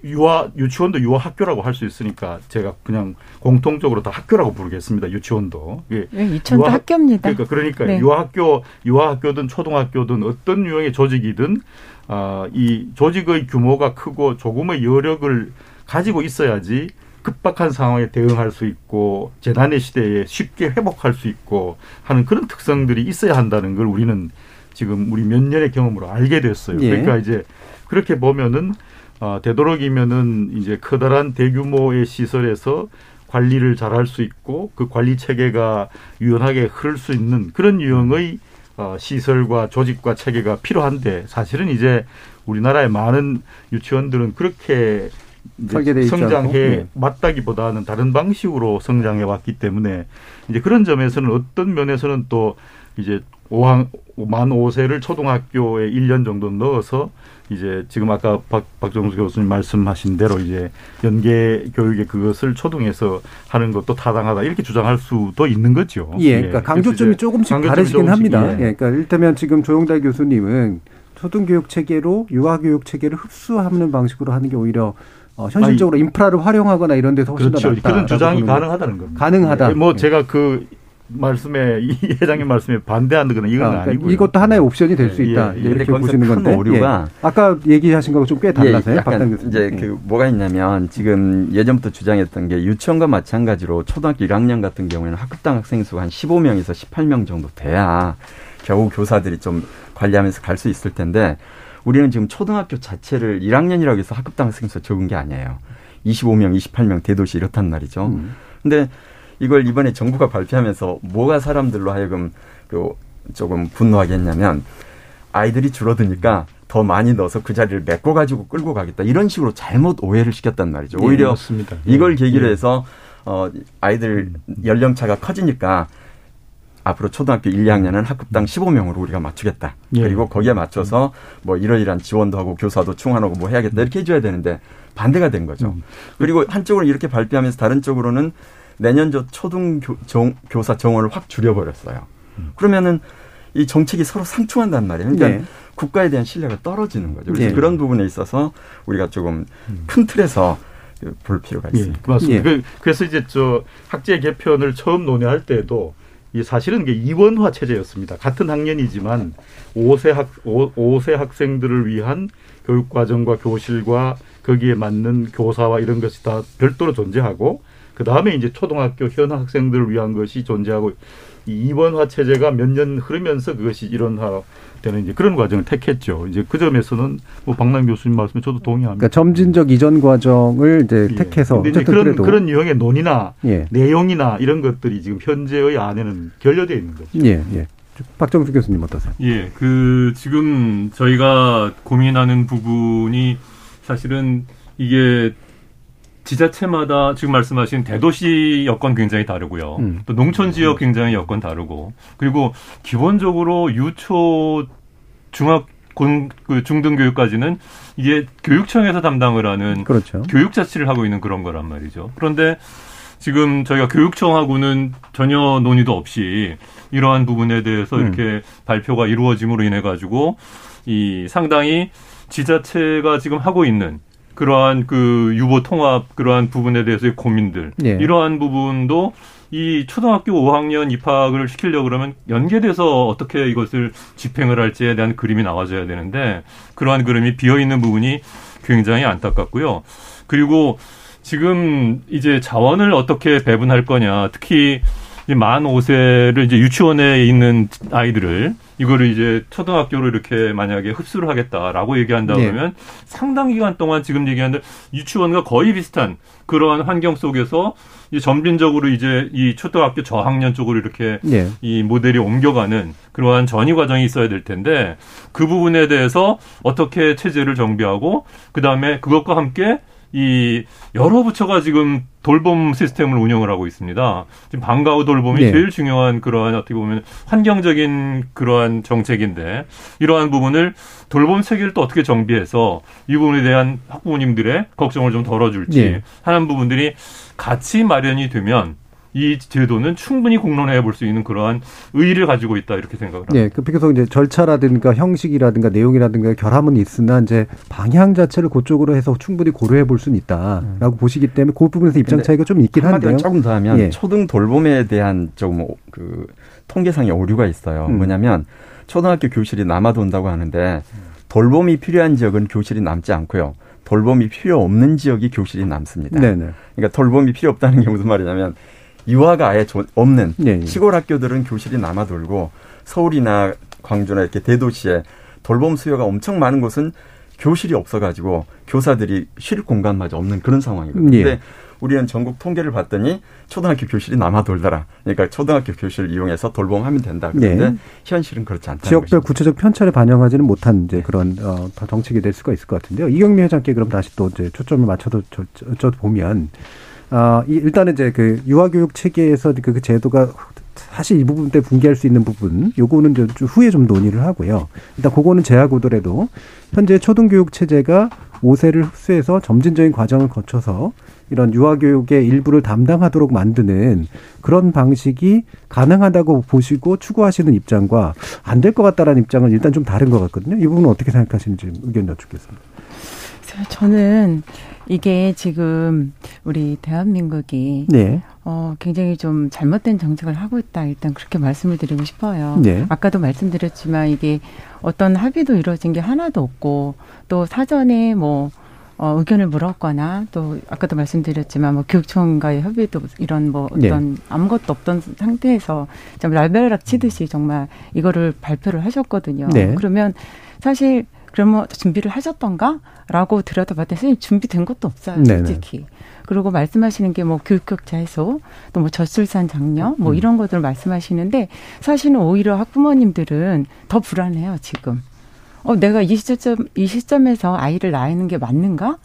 유아 유치원도 유아 학교라고 할 수 있으니까 제가 그냥 공통적으로 다 학교라고 부르겠습니다. 유치원도. 예. 네, 유치원도 유아, 학교입니다. 그러니까 그러니까 네. 유아 학교 유아 학교든 초등학교든 어떤 유형의 조직이든 아, 이 조직의 규모가 크고 조금의 여력을 가지고 있어야지 급박한 상황에 대응할 수 있고 재난의 시대에 쉽게 회복할 수 있고 하는 그런 특성들이 있어야 한다는 걸 우리는 지금 우리 몇 년의 경험으로 알게 됐어요. 예. 그러니까 이제 그렇게 보면은 어, 되도록이면은 이제 커다란 대규모의 시설에서 관리를 잘할 수 있고 그 관리 체계가 유연하게 흐를 수 있는 그런 유형의 어, 시설과 조직과 체계가 필요한데 사실은 이제 우리나라의 많은 유치원들은 그렇게 성장해 네. 맞다기보다는 다른 방식으로 성장해 왔기 때문에 이제 그런 점에서는 어떤 면에서는 또 이제 5학, 만 5세를 초등학교에 1년 정도 넣어서 이제 지금 아까 박, 박정수 교수님 말씀하신 대로 이제 연계 교육의 그것을 초등에서 하는 것도 타당하다 이렇게 주장할 수도 있는 거죠. 예, 그러니까 예. 강조점이 조금씩 강조점이 다르시긴 조금씩, 합니다. 예. 예, 그러니까 일테면 지금 조용달 교수님은 초등교육 체계로 유아교육 체계를 흡수하는 방식으로 하는 게 오히려 어, 현실적으로 아니, 인프라를 활용하거나 이런 데서 훨씬 그렇죠. 더 낫다. 그런 주장이 가능하다는 겁니다. 가능하다. 예, 뭐 제가 그 말씀에 이 회장님 말씀에 반대하는 거는 이건 아, 그러니까 이것도 하나의 옵션이 될 수 있다. 예, 예. 이렇게 보시는 건데. 오류가 예. 아까 얘기하신 거하고 좀 꽤 달라서요. 예, 약간 이제 그 예. 뭐가 있냐면 지금 예전부터 주장했던 게 유치원과 마찬가지로 초등학교 1학년 같은 경우에는 학급당 학생 수가 한 15명에서 18명 정도 돼야 겨우 교사들이 좀 관리하면서 갈 수 있을 텐데 우리는 지금 초등학교 자체를 1학년이라고 해서 학급당 학생 수 적은 게 아니에요. 25명, 28명 대도시 이렇단 말이죠. 음. 근데 이걸 이번에 정부가 발표하면서 뭐가 사람들로 하여금 그 조금 분노하게 했냐면 아이들이 줄어드니까 더 많이 넣어서 그 자리를 메꿔 가지고 끌고 가겠다 이런 식으로 잘못 오해를 시켰단 말이죠. 네, 오히려 네, 이걸 계기로 네. 해서 어 아이들 연령차가 커지니까 앞으로 초등학교 1, 2학년은 학급당 15명으로 우리가 맞추겠다. 예. 그리고 거기에 맞춰서 뭐 이러이러한 지원도 하고 교사도 충원하고 뭐 해야겠다 이렇게 해줘야 되는데 반대가 된 거죠. 음. 그리고 한쪽으로 이렇게 발표하면서 다른 쪽으로는 내년도 초등 교, 정, 교사 정원을 확 줄여버렸어요. 음. 그러면은 이 정책이 서로 상충한단 말이에요. 그러니까 네. 국가에 대한 신뢰가 떨어지는 거죠. 그래서 네. 그런 부분에 있어서 우리가 조금 음. 큰 틀에서 볼 필요가 예, 있습니다. 예, 맞습니다. 예. 그래서 이제 저 학제 개편을 처음 논의할 때도 이 사실은 이게 이원화 체제였습니다. 같은 학년이지만 5세 학 5, 세 학생들을 위한 교육 과정과 교실과 거기에 맞는 교사와 이런 것이 다 별도로 존재하고 그 다음에 이제 초등학교 현 학생들을 위한 것이 존재하고 이 이원화 체제가 몇 년 흐르면서 그것이 일원화 되는 이제 그런 과정을 택했죠. 이제 그 점에서는 뭐 박남 교수님 말씀에 저도 동의합니다. 그러니까 점진적 이전 과정을 이제 예. 택해서 이제 그런 그래도. 그런 유형의 논의나 예. 내용이나 이런 것들이 지금 현재의 안에는 결여되어 있는 거죠. 예, 예. 박정수 교수님 어떠세요? 예, 그 지금 저희가 고민하는 부분이 사실은 이게 지자체마다 지금 말씀하신 대도시 여건 굉장히 다르고요. 음. 또 농촌 지역 굉장히 여건 다르고 그리고 기본적으로 유초 중학 곤, 그 중등 교육까지는 이게 교육청에서 담당을 하는 그렇죠. 교육 자치를 하고 있는 그런 거란 말이죠. 그런데 지금 저희가 교육청하고는 전혀 논의도 없이 이러한 부분에 대해서 음. 이렇게 발표가 이루어짐으로 인해 가지고 이 상당히 지자체가 지금 하고 있는 그러한 그 유보 통합 그러한 부분에 대해서의 고민들 네. 이러한 부분도 이 초등학교 5학년 입학을 시키려고 그러면 연계돼서 어떻게 이것을 집행을 할지에 대한 그림이 나와줘야 되는데 그러한 그림이 비어 있는 부분이 굉장히 안타깝고요. 그리고 지금 이제 자원을 어떻게 배분할 거냐, 특히 만 5세를 이제 유치원에 있는 아이들을 이거를 이제 초등학교로 이렇게 만약에 흡수를 하겠다라고 얘기한다 그러면 네. 상당 기간 동안 지금 얘기하는 유치원과 거의 비슷한 그러한 환경 속에서 이제 점진적으로 이제 이 초등학교 저학년 쪽으로 이렇게 네. 이 모델이 옮겨가는 그러한 전이 과정이 있어야 될 텐데 그 부분에 대해서 어떻게 체제를 정비하고 그 다음에 그것과 함께 이 여러 부처가 지금 돌봄 시스템을 운영을 하고 있습니다. 지금 방과후 돌봄이 네. 제일 중요한 그러한 어떻게 보면 환경적인 그러한 정책인데 이러한 부분을 돌봄 체계를 또 어떻게 정비해서 이 부분에 대한 학부모님들의 걱정을 좀 덜어줄지 네. 하는 부분들이 같이 마련이 되면 이 제도는 충분히 공론화해 볼 수 있는 그러한 의의를 가지고 있다 이렇게 생각을 합니다. 네, 그래서 이제 절차라든가 형식이라든가 내용이라든가 결함은 있으나 이제 방향 자체를 그쪽으로 해서 충분히 고려해 볼 수는 있다라고 음. 보시기 때문에 그 부분에서 입장 차이가 좀 있긴 한데요. 조금 더 하면 예. 초등 돌봄에 대한 조금 그 통계상의 오류가 있어요. 음. 뭐냐면 초등학교 교실이 남아 돈다고 하는데 돌봄이 필요한 지역은 교실이 남지 않고요. 돌봄이 필요 없는 지역이 교실이 남습니다. 네네. 그러니까 돌봄이 필요 없다는 게 무슨 말이냐면 유아가 아예 없는 네, 네. 시골 학교들은 교실이 남아 돌고 서울이나 광주나 이렇게 대도시에 돌봄 수요가 엄청 많은 곳은 교실이 없어가지고 교사들이 쉴 공간마저 없는 그런 상황이거든요. 예. 근데 우리는 전국 통계를 봤더니 초등학교 교실이 남아 돌더라. 그러니까 초등학교 교실을 이용해서 돌봄하면 된다. 그런데 네. 현실은 그렇지 않다. 지역별 것입니다. 구체적 편차를 반영하지는 못한 이제 그런 어, 정책이 될 수가 있을 것 같은데요. 이경미 회장께 그럼 다시 또 이제 초점을 맞춰서 저, 보면 어, 일단은 이제 그 유아교육 체계에서 그, 그 제도가 사실 이 부분 때 붕괴할 수 있는 부분, 요거는 좀 후에 좀 논의를 하고요. 일단 그거는 제하고더라도 현재 초등교육 체제가 5세를 흡수해서 점진적인 과정을 거쳐서 이런 유아교육의 일부를 담당하도록 만드는 그런 방식이 가능하다고 보시고 추구하시는 입장과 안 될 것 같다라는 입장은 일단 좀 다른 것 같거든요. 이 부분은 어떻게 생각하시는지 의견 여쭙겠습니다. 저는 이게 지금 우리 대한민국이 네. 어, 굉장히 좀 잘못된 정책을 하고 있다. 일단 그렇게 말씀을 드리고 싶어요. 네. 아까도 말씀드렸지만 이게 어떤 합의도 이루어진 게 하나도 없고 또 사전에 뭐 어, 의견을 물었거나 또 아까도 말씀드렸지만 뭐 교육청과의 협의도 이런 뭐 네. 어떤 네. 아무것도 없던 상태에서 좀 날벼락 치듯이 정말 이거를 발표를 하셨거든요. 네. 그러면 사실 그러면 준비를 하셨던가?라고 들여다봤더니 선생님 준비된 것도 없어요, 솔직히. 네네. 그리고 말씀하시는 게 뭐 교육격차 해소, 또 뭐 저출산 장려, 뭐 음. 이런 것들을 말씀하시는데 사실은 오히려 학부모님들은 더 불안해요, 지금. 어, 내가 이 시점, 이 시점에서 아이를 낳는 게 맞는가?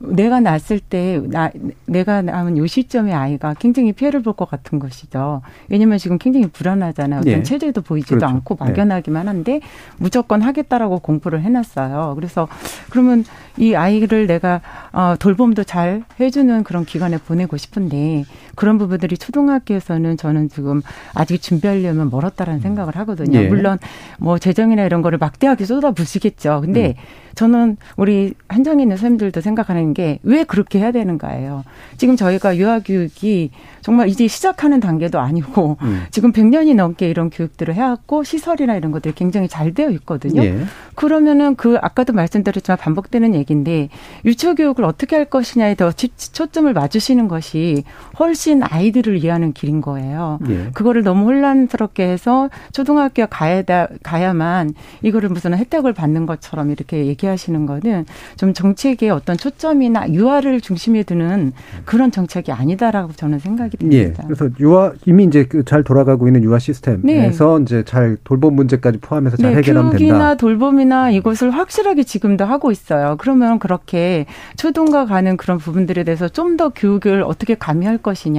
내가 낳았을 때, 나, 내가 낳은 요 시점에 아이가 굉장히 피해를 볼 것 같은 것이죠. 왜냐면 지금 굉장히 불안하잖아요. 어떤 네. 체제도 보이지도 그렇죠. 않고 네. 막연하기만 한데 무조건 하겠다라고 공부를 해놨어요. 그래서 그러면 이 아이를 내가 어, 돌봄도 잘 해주는 그런 기관에 보내고 싶은데 그런 부분들이 초등학교에서는 저는 지금 아직 준비하려면 멀었다라는 생각을 하거든요. 네. 물론 뭐 재정이나 이런 거를 막대하게 쏟아부으시겠죠. 근데 음. 저는 우리 한정에 있는 선생님들도 생각하는 게 왜 그렇게 해야 되는가예요. 지금 저희가 유아교육이 정말 이제 시작하는 단계도 아니고 음. 지금 100년이 넘게 이런 교육들을 해왔고 시설이나 이런 것들이 굉장히 잘 되어 있거든요. 예. 그러면은 그 아까도 말씀드렸지만 반복되는 얘기인데 유치원 교육을 어떻게 할 것이냐에 더 초점을 맞추시는 것이 훨씬 아이들을 이해하는 길인 거예요. 예. 그거를 너무 혼란스럽게 해서 초등학교 가야 가야만 이거를 무슨 혜택을 받는 것처럼 이렇게 얘기하시는 거는 좀 정책의 어떤 초점이나 유아를 중심에 두는 그런 정책이 아니다라고 저는 생각이 듭니다. 예. 그래서 유아 이미 이제 그잘 돌아가고 있는 유아 시스템에서 네. 이제 잘 돌봄 문제까지 포함해서 잘 네, 해결하면 된다. 교육이나 돌봄이나 이것을 확실하게 지금도 하고 있어요. 그러면 그렇게 초등과 가는 그런 부분들에 대해서 좀 더 교육을 어떻게 가미할 것이냐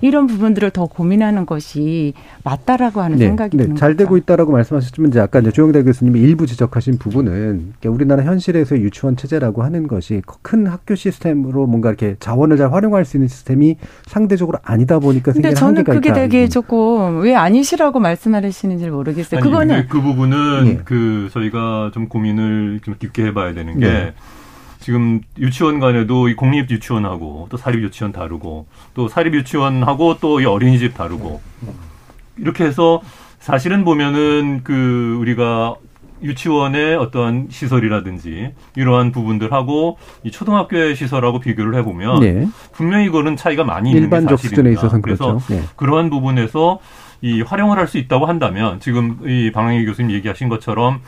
이런 부분들을 더 고민하는 것이 맞다라고 하는 네. 생각이 네. 드는 잘 거죠. 되고 있다라고 말씀하셨지만 이제 아까 이제 조영대 교수님이 일부 지적하신 부분은 우리나라 현실에서 유치원 체제라고 하는 것이 큰 학교 시스템으로 뭔가 이렇게 자원을 잘 활용할 수 있는 시스템이 상대적으로 아니다 보니까 생기는 저는 그게 되게 조금 왜 아니시라고 말씀하시는지 모르겠어요. 아니, 그거는 그 부분은 예. 그 저희가 좀 고민을 좀 깊게 해봐야 되는 게 네. 지금 유치원 간에도 이 공립 유치원하고 또 사립 유치원 다르고 또 사립 유치원하고 또 이 어린이집 다르고 이렇게 해서 사실은 보면은 그 우리가 유치원의 어떠한 시설이라든지 이러한 부분들하고 이 초등학교의 시설하고 비교를 해보면 네. 분명히 이거는 차이가 많이 있는 게 사실입니다. 그래서 그렇죠. 네. 그러한 부분에서 이 활용을 할 수 있다고 한다면 지금 이 방학희 교수님 얘기하신 것처럼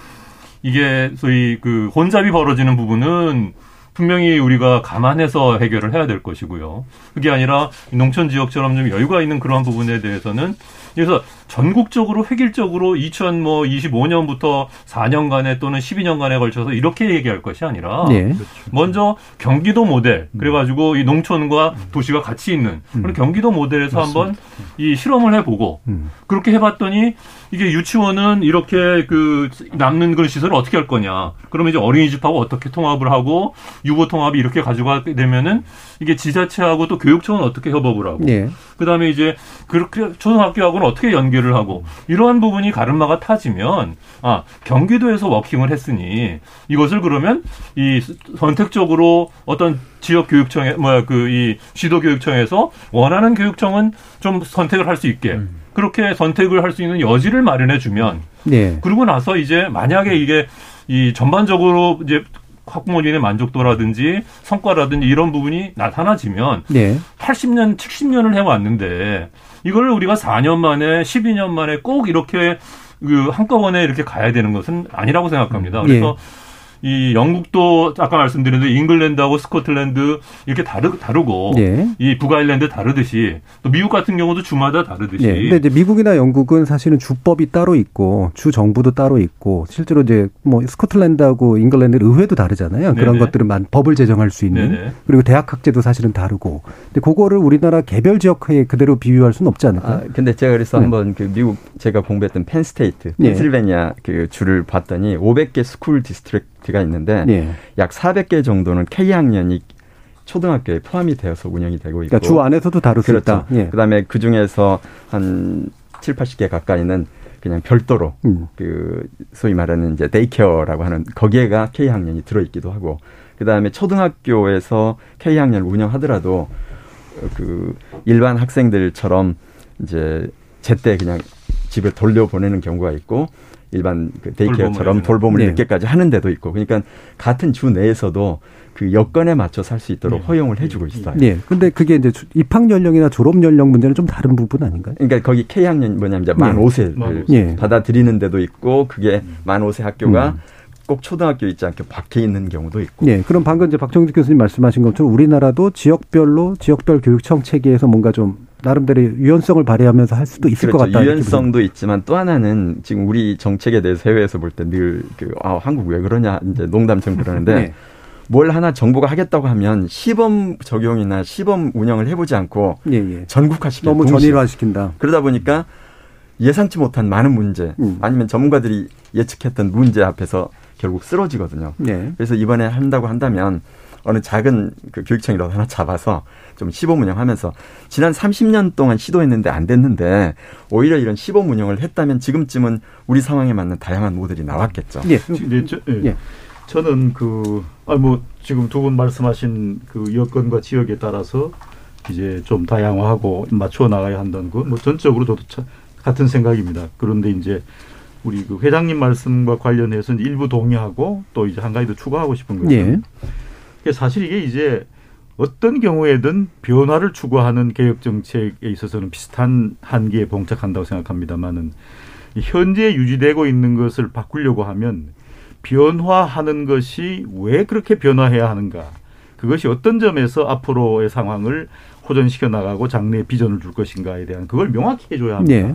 이게 소위 그 혼잡이 벌어지는 부분은 분명히 우리가 감안해서 해결을 해야 될 것이고요. 그게 아니라 농촌 지역처럼 좀 여유가 있는 그러한 부분에 대해서는 그래서 전국적으로 획일적으로 2025년부터 4년간에 또는 12년간에 걸쳐서 이렇게 얘기할 것이 아니라 네. 먼저 경기도 모델 그래가지고 이 농촌과 도시가 같이 있는 그런 음. 경기도 모델에서 맞습니다. 한번 이 실험을 해보고 음. 그렇게 해봤더니 이게 유치원은 이렇게 그 남는 그런 시설을 어떻게 할 거냐 그러면 이제 어린이집하고 어떻게 통합을 하고 유보 통합이 이렇게 가져가게 되면은 이게 지자체하고 또 교육청은 어떻게 협업을 하고 네. 그다음에 이제 그렇게 초등학교하고는 어떻게 연 계를 하고 이러한 부분이 가름마가 타지면 아 경기도에서 워킹을 했으니 이것을 그러면 이 선택적으로 어떤 지역 교육청에 뭐야 그 이 시도 교육청에서 원하는 교육청은 좀 선택을 할 수 있게 음. 그렇게 선택을 할 수 있는 여지를 마련해 주면 네. 그러고 나서 이제 만약에 이게 이 전반적으로 이제 학부모님의 만족도라든지 성과라든지 이런 부분이 나타나지면 네. 80년, 70년을 해왔는데 이걸 우리가 4년 만에 12년 만에 꼭 이렇게 그 한꺼번에 이렇게 가야 되는 것은 아니라고 생각합니다. 그래서 네. 이 영국도 아까 말씀드린 대로 잉글랜드하고 스코틀랜드 이렇게 다르 다르고 네. 이 북아일랜드 다르듯이 또 미국 같은 경우도 주마다 다르듯이. 네. 근데 이제 미국이나 영국은 사실은 주법이 따로 있고 주 정부도 따로 있고 실제로 이제 뭐 스코틀랜드하고 잉글랜드 의회도 다르잖아요. 그런 것들은 만 법을 제정할 수 있는 네네. 그리고 대학 학제도 사실은 다르고. 근데 그거를 우리나라 개별 지역에 그대로 비유할 수는 없지 않을까? 아, 근데 제가 그래서 네. 한번 그 미국 제가 공부했던 Penn State, 펜실베니아 그 주를 봤더니 500개 school district가 있는데 네. 약 400개 정도는 K 학년이 초등학교에 포함이 되어서 운영이 되고 있고 그러니까 주 안에서도 다룰 수 그렇죠. 있다. 예. 그다음에 그 중에서 한 7, 80개 가까이는 그냥 별도로 음. 그 소위 말하는 이제 daycare라고 하는 거기에가 K 학년이 들어 있기도 하고 그다음에 초등학교에서 K 학년을 운영하더라도 그 일반 학생들처럼 이제 제때 그냥 집에 돌려보내는 경우가 있고 일반 그 데이케어처럼 돌봄을 네. 늦게까지 하는 데도 있고 그러니까 같은 주 내에서도 그 여건에 맞춰 살 수 있도록 네. 허용을 해주고 있어요. 네. 근데 그게 이제 입학 연령이나 졸업 연령 문제는 좀 다른 부분 아닌가요? 그러니까 거기 K 학년 뭐냐면 이제 만 5세를 네. 받아들이는 데도 있고 그게 만 5세 학교가 음. 꼭 초등학교 있지 않게 밖에 있는 경우도 있고. 네, 그럼 방금 이제 박정직 교수님 말씀하신 것처럼 우리나라도 지역별로 지역별 교육청 체계에서 뭔가 좀 나름대로 유연성을 발휘하면서 할 수도 있을 그렇죠. 것 같다. 유연성도 있지만 또 하나는 지금 우리 정책에 대해서 해외에서 볼 때 늘 그, 아, 한국 왜 그러냐 이제 농담처럼 그러는데 네. 뭘 하나 정부가 하겠다고 하면 시범 적용이나 시범 운영을 해보지 않고 예, 예. 전국화시켜 너무 전일화시킨다. 그러다 보니까 예상치 못한 많은 문제 음. 아니면 전문가들이 예측했던 문제 앞에서 결국 쓰러지거든요. 네. 그래서 이번에 한다고 한다면 어느 작은 그 교육청이라도 하나 잡아서 좀 시범 운영하면서 지난 30년 동안 시도했는데 안 됐는데 오히려 이런 시범 운영을 했다면 지금쯤은 우리 상황에 맞는 다양한 모델이 나왔겠죠. 예. 네, 저, 예. 예. 저는 그, 아, 뭐, 지금 두 분 말씀하신 그 여건과 지역에 따라서 이제 좀 다양화하고 맞춰 나가야 한다는 거, 뭐, 전적으로 저도 차, 같은 생각입니다. 그런데 이제 우리 그 회장님 말씀과 관련해서 일부 동의하고 또 이제 한 가지 더 추가하고 싶은 것은 예. 사실 이게 이제 어떤 경우에든 변화를 추구하는 개혁 정책에 있어서는 비슷한 한계에 봉착한다고 생각합니다만은 현재 유지되고 있는 것을 바꾸려고 하면 변화하는 것이 왜 그렇게 변화해야 하는가? 그것이 어떤 점에서 앞으로의 상황을 호전시켜 나가고 장래에 비전을 줄 것인가에 대한 그걸 명확히 해줘야 합니다. 네.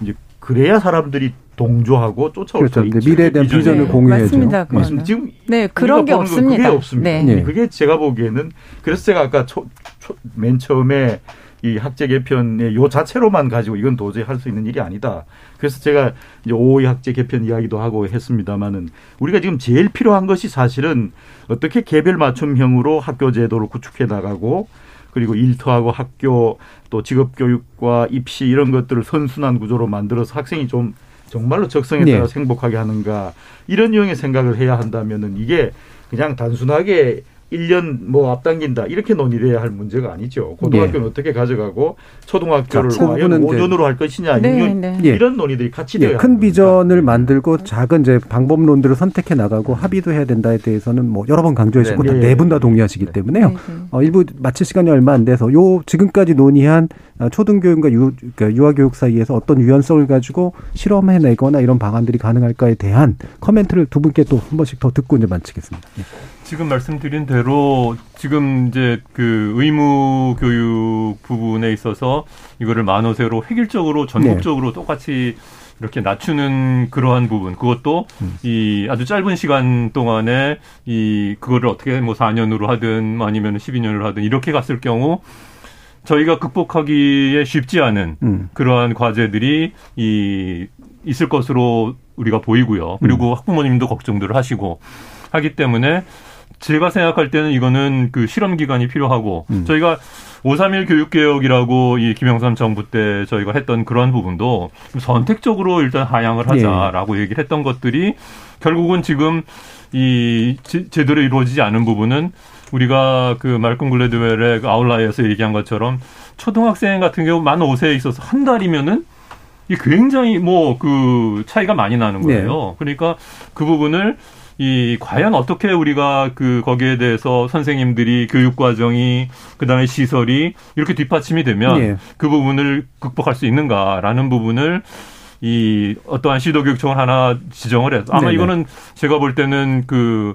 이제 그래야 사람들이 동조하고 쫓아올 그렇죠. 수 있죠. 미래에 대한 비전을 공유해야죠. 맞습니다. 맞습니다. 지금 네 그런 게 없습니다. 그게 없습니다. 네. 그게 제가 보기에는 그래서 제가 아까 초, 초, 맨 처음에 이 학제 개편의 요 자체로만 가지고 이건 도저히 할 수 있는 일이 아니다. 그래서 제가 이제 오이 학제 개편 이야기도 하고 했습니다마는 우리가 지금 제일 필요한 것이 사실은 어떻게 개별 맞춤형으로 학교 제도를 구축해 나가고 그리고 일터하고 학교 또 직업 교육과 입시 이런 것들을 선순환 구조로 만들어서 학생이 좀 정말로 적성에 따라 네. 행복하게 하는가 이런 유형의 생각을 해야 한다면은 이게 그냥 단순하게 1년 뭐 앞당긴다 이렇게 논의돼야 할 문제가 아니죠. 고등학교는 네. 어떻게 가져가고 초등학교를 과연 5년으로 할 것이냐 네, 6년 네. 이런 논의들이 같이 되어야 큰 비전을 만들고 작은 이제 방법론들을 선택해 나가고 합의도 해야 된다에 대해서는 뭐 여러 번 강조했었고 네, 네분 다 동의하시기 네. 때문에요. 어, 일부 마칠 시간이 얼마 안 돼서 요 지금까지 논의한 초등교육과 유, 그러니까 유아교육 사이에서 어떤 유연성을 가지고 실험해내거나 이런 방안들이 가능할까에 대한 커멘트를 두 분께 또 한 번씩 더 듣고 이제 마치겠습니다. 지금 말씀드린 대로 지금 이제 그 의무 교육 부분에 있어서 이거를 만호세로 획일적으로 전국적으로 네. 똑같이 이렇게 낮추는 그러한 부분 그것도 음. 이 아주 짧은 시간 동안에 이 그거를 어떻게 뭐 4년으로 하든 아니면 12년으로 하든 이렇게 갔을 경우 저희가 극복하기에 쉽지 않은 음. 그러한 과제들이 이 있을 것으로 우리가 보이고요. 그리고 음. 학부모님도 걱정들을 하시고 하기 때문에 제가 생각할 때는 이거는 그 실험 기간이 필요하고 음. 저희가 531 교육개혁이라고 이 김영삼 정부 때 저희가 했던 그러한 부분도 선택적으로 일단 하향을 하자라고 예. 얘기를 했던 것들이 결국은 지금 이 제대로 이루어지지 않은 부분은 우리가 그 말콤 글래드웰의 그 아웃라이어에서 얘기한 것처럼 초등학생 같은 경우 만 5세에 있어서 한 달이면은 이 굉장히 뭐 그 차이가 많이 나는 네. 거예요. 네. 그러니까 그 부분을 이 과연 어떻게 우리가 그 거기에 대해서 선생님들이 교육 과정이 그다음에 시설이 이렇게 뒷받침이 되면 예. 그 부분을 극복할 수 있는가라는 부분을 이 어떠한 시도교육청을 하나 지정을 해서 아마 네네. 이거는 제가 볼 때는 그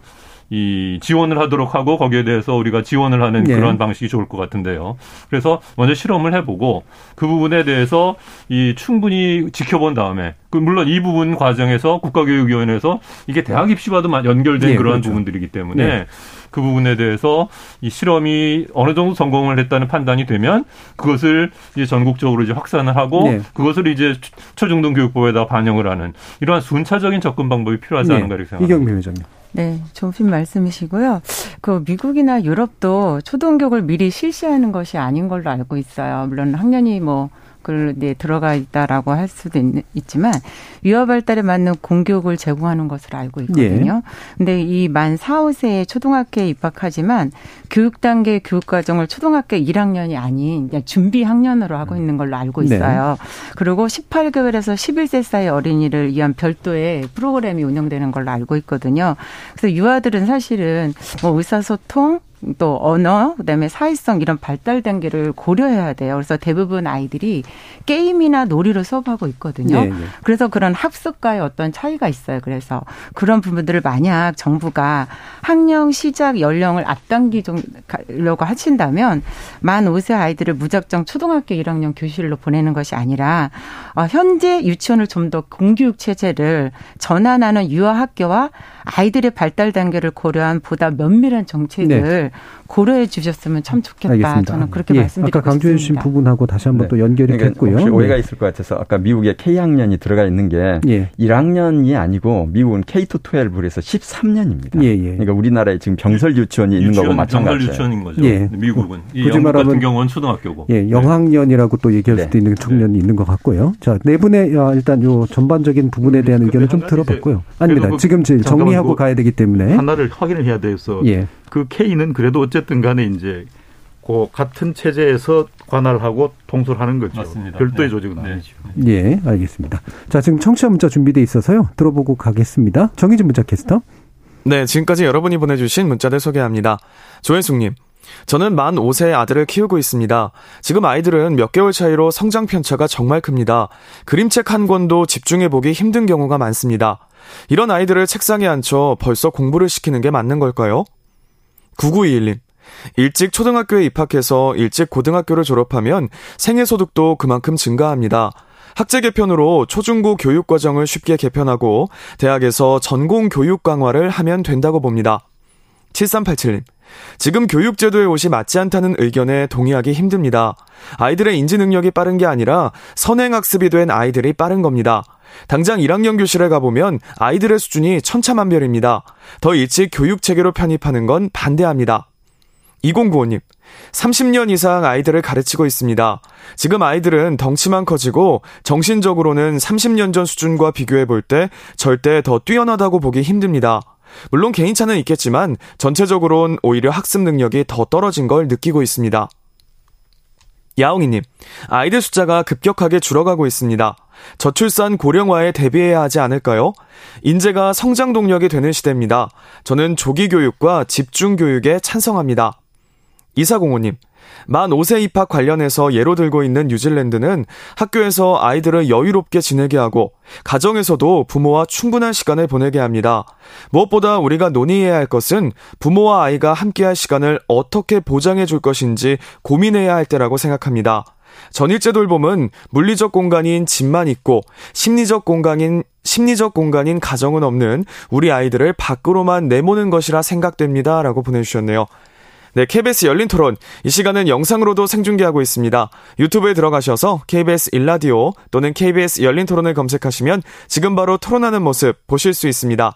이 지원을 하도록 하고 거기에 대해서 우리가 지원을 하는 네. 그런 방식이 좋을 것 같은데요. 그래서 먼저 실험을 해보고 그 부분에 대해서 이 충분히 지켜본 다음에 그 물론 이 부분 과정에서 국가교육위원회에서 이게 대학 입시와도 연결된 네, 그러한 그렇죠. 부분들이기 때문에 네. 그 부분에 대해서 이 실험이 어느 정도 성공을 했다는 판단이 되면 그것을 이제 전국적으로 이제 확산을 하고 네. 그것을 이제 초중등 교육부에다 반영을 하는 이러한 순차적인 접근 방법이 필요하지 네. 않은가 이렇게 생각합니다. 이경미 회장님. 네, 좋은 말씀이시고요. 그 미국이나 유럽도 초등교육을 미리 실시하는 것이 아닌 걸로 알고 있어요. 물론 학년이 뭐 그, 네, 들어가 있다라고 할 수도 있, 지만 유아 발달에 맞는 공교육을 제공하는 것을 알고 있거든요. 예. 근데 이 만 4, 5세에 초등학교에 입학하지만 교육 단계 교육 과정을 초등학교 1학년이 아닌 준비 학년으로 하고 있는 걸로 알고 네. 있어요. 네. 그리고 18개월에서 11세 사이 어린이를 위한 별도의 프로그램이 운영되는 걸로 알고 있거든요. 그래서 유아들은 사실은 뭐 의사소통 또 언어, 그다음에 사회성 이런 발달 단계를 고려해야 돼요. 그래서 대부분 아이들이 게임이나 놀이로 수업하고 있거든요. 네, 네. 그래서 그런 학습과의 어떤 차이가 있어요. 그래서 그런 부분들을 만약 정부가 학령 시작 연령을 앞당기려고 하신다면 만 5세 아이들을 무작정 초등학교 1학년 교실로 보내는 것이 아니라 어, 현재 유치원을 좀 더 공교육 체제를 전환하는 유아 학교와 아이들의 발달 단계를 고려한 보다 면밀한 정책을 네. 고려해 주셨으면 참 좋겠다. 알겠습니다. 저는 그렇게 예, 말씀드리고 아까 강조해 주신 부분하고 다시 한번 네. 또 연결이 그러니까 됐고요. 혹시 오해가 네. 있을 것 같아서 아까 미국에 K학년이 들어가 있는 게 예. 1학년이 아니고 미국은 K-12 그래서 13년입니다. 예, 예. 그러니까 우리나라에 지금 병설 유치원이 있는 거고 마찬가지예요. 병설 유치원인 거죠. 예. 미국은. 굳이 말하면 같은 경우는 초등학교고. 예, 영학년이라고 또 얘기할 네. 수도 있는 청년이 네. 있는 것 같고요. 자, 네 분의 아, 일단 요 전반적인 부분에 대한 의견을 좀 들어봤고요. 아닙니다. 지금 정리하고 가야 되기 때문에 하나를 확인을 해야 돼서 예. 그 K는 그래도 어쨌든 간에 이제 그 같은 체제에서 관할하고 통솔하는 거죠. 맞습니다. 별도의 네. 조직은 네. 아니죠. 예, 알겠습니다. 자, 지금 청취자 문자 준비돼 있어서요. 들어보고 가겠습니다. 정희진 문자 캐스터. 네, 지금까지 여러분이 보내주신 문자들 소개합니다. 조혜숙님. 저는 만 5세 아들을 키우고 있습니다. 지금 아이들은 몇 개월 차이로 성장 편차가 정말 큽니다. 그림책 한 권도 집중해보기 힘든 경우가 많습니다. 이런 아이들을 책상에 앉혀 벌써 공부를 시키는 게 맞는 걸까요? 9921님. 일찍 초등학교에 입학해서 일찍 고등학교를 졸업하면 생애소득도 그만큼 증가합니다. 학제 개편으로 초중고 교육 과정을 쉽게 개편하고 대학에서 전공 교육 강화를 하면 된다고 봅니다. 7387님. 지금 교육제도의 옷이 맞지 않다는 의견에 동의하기 힘듭니다. 아이들의 인지 능력이 빠른 게 아니라 선행학습이 된 아이들이 빠른 겁니다. 당장 1학년 교실에 가보면 아이들의 수준이 천차만별입니다. 더 일찍 교육 체계로 편입하는 건 반대합니다. 2095님, 30년 이상 아이들을 가르치고 있습니다. 지금 아이들은 덩치만 커지고 정신적으로는 30년 전 수준과 비교해 볼 때 절대 더 뛰어나다고 보기 힘듭니다. 물론 개인차는 있겠지만 전체적으로는 오히려 학습 능력이 더 떨어진 걸 느끼고 있습니다. 야옹이님, 아이들 숫자가 급격하게 줄어가고 있습니다. 저출산 고령화에 대비해야 하지 않을까요? 인재가 성장 동력이 되는 시대입니다. 저는 조기 교육과 집중 교육에 찬성합니다. 이사공호님, 만 5세 입학 관련해서 예로 들고 있는 뉴질랜드는 학교에서 아이들을 여유롭게 지내게 하고 가정에서도 부모와 충분한 시간을 보내게 합니다. 무엇보다 우리가 논의해야 할 것은 부모와 아이가 함께할 시간을 어떻게 보장해 줄 것인지 고민해야 할 때라고 생각합니다. 전일제 돌봄은 물리적 공간인 집만 있고 심리적 공간인 심리적 공간인 가정은 없는 우리 아이들을 밖으로만 내모는 것이라 생각됩니다. 라고 보내주셨네요. 네, KBS 열린 토론. 이 시간은 영상으로도 생중계하고 있습니다. 유튜브에 들어가셔서 KBS 일라디오 또는 KBS 열린 토론을 검색하시면 지금 바로 토론하는 모습 보실 수 있습니다.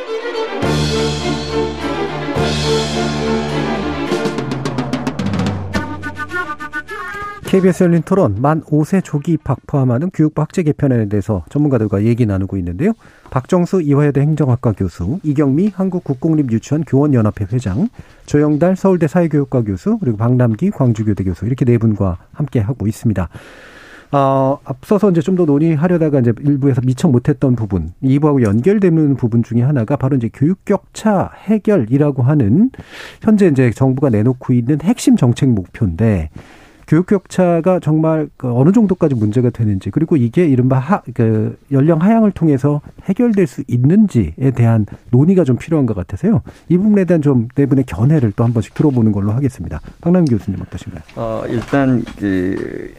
KBS 열린 토론 만 5세 조기 입학 포함하는 교육부 학제 개편에 대해서 전문가들과 얘기 나누고 있는데요. 박정수 이화여대 행정학과 교수, 이경미 한국국공립유치원 교원연합회 회장, 조영달 서울대 사회교육과 교수, 그리고 박남기 광주교대 교수 이렇게 네 분과 함께 하고 있습니다. 어, 앞서서 이제 좀 더 논의하려다가 이제 일부에서 미처 못했던 부분, 이부하고 연결되는 부분 중에 하나가 바로 이제 교육 격차 해결이라고 하는 현재 이제 정부가 내놓고 있는 핵심 정책 목표인데 교육 격차가 정말 그 어느 정도까지 문제가 되는지 그리고 이게 이른바 하, 그 연령 하향을 통해서 해결될 수 있는지에 대한 논의가 좀 필요한 것 같아서요. 이 부분에 대한 좀 네 분의 견해를 또 한 번씩 들어보는 걸로 하겠습니다. 박남 교수님 어떠신가요? 어, 일단 그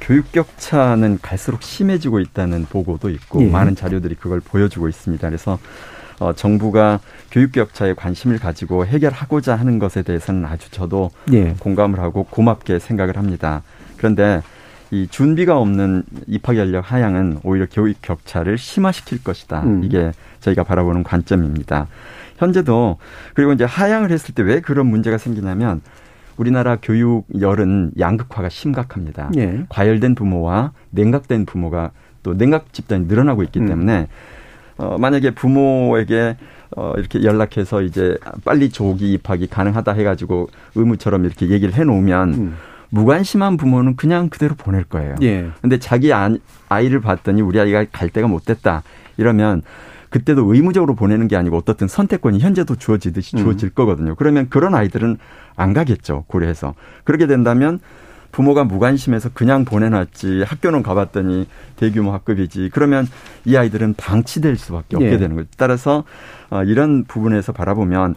교육 격차는 갈수록 심해지고 있다는 보고도 있고 예. 많은 자료들이 그걸 보여주고 있습니다. 그래서 어, 정부가 교육 격차에 관심을 가지고 해결하고자 하는 것에 대해서는 아주 저도 예. 공감을 하고 고맙게 생각을 합니다. 그런데 이 준비가 없는 입학 연령 하향은 오히려 교육 격차를 심화시킬 것이다. 음. 이게 저희가 바라보는 관점입니다. 현재도 그리고 이제 하향을 했을 때 왜 그런 문제가 생기냐면 우리나라 교육 열은 양극화가 심각합니다. 예. 과열된 부모와 냉각된 부모가 또 냉각 집단이 늘어나고 있기 음. 때문에 어, 만약에 부모에게 어, 이렇게 연락해서 이제 빨리 조기 입학이 가능하다 해가지고 의무처럼 이렇게 얘기를 해놓으면 음. 무관심한 부모는 그냥 그대로 보낼 거예요. 예. 근데 자기 아이를 봤더니 우리 아이가 갈 데가 못 됐다. 이러면 그때도 의무적으로 보내는 게 아니고 어떻든 선택권이 현재도 주어지듯이 음. 주어질 음. 거거든요. 그러면 그런 아이들은 안 가겠죠. 고려해서. 그렇게 된다면 부모가 무관심해서 그냥 보내놨지 학교는 가봤더니 대규모 학급이지 그러면 이 아이들은 방치될 수밖에 없게 예. 되는 거죠. 따라서 어, 이런 부분에서 바라보면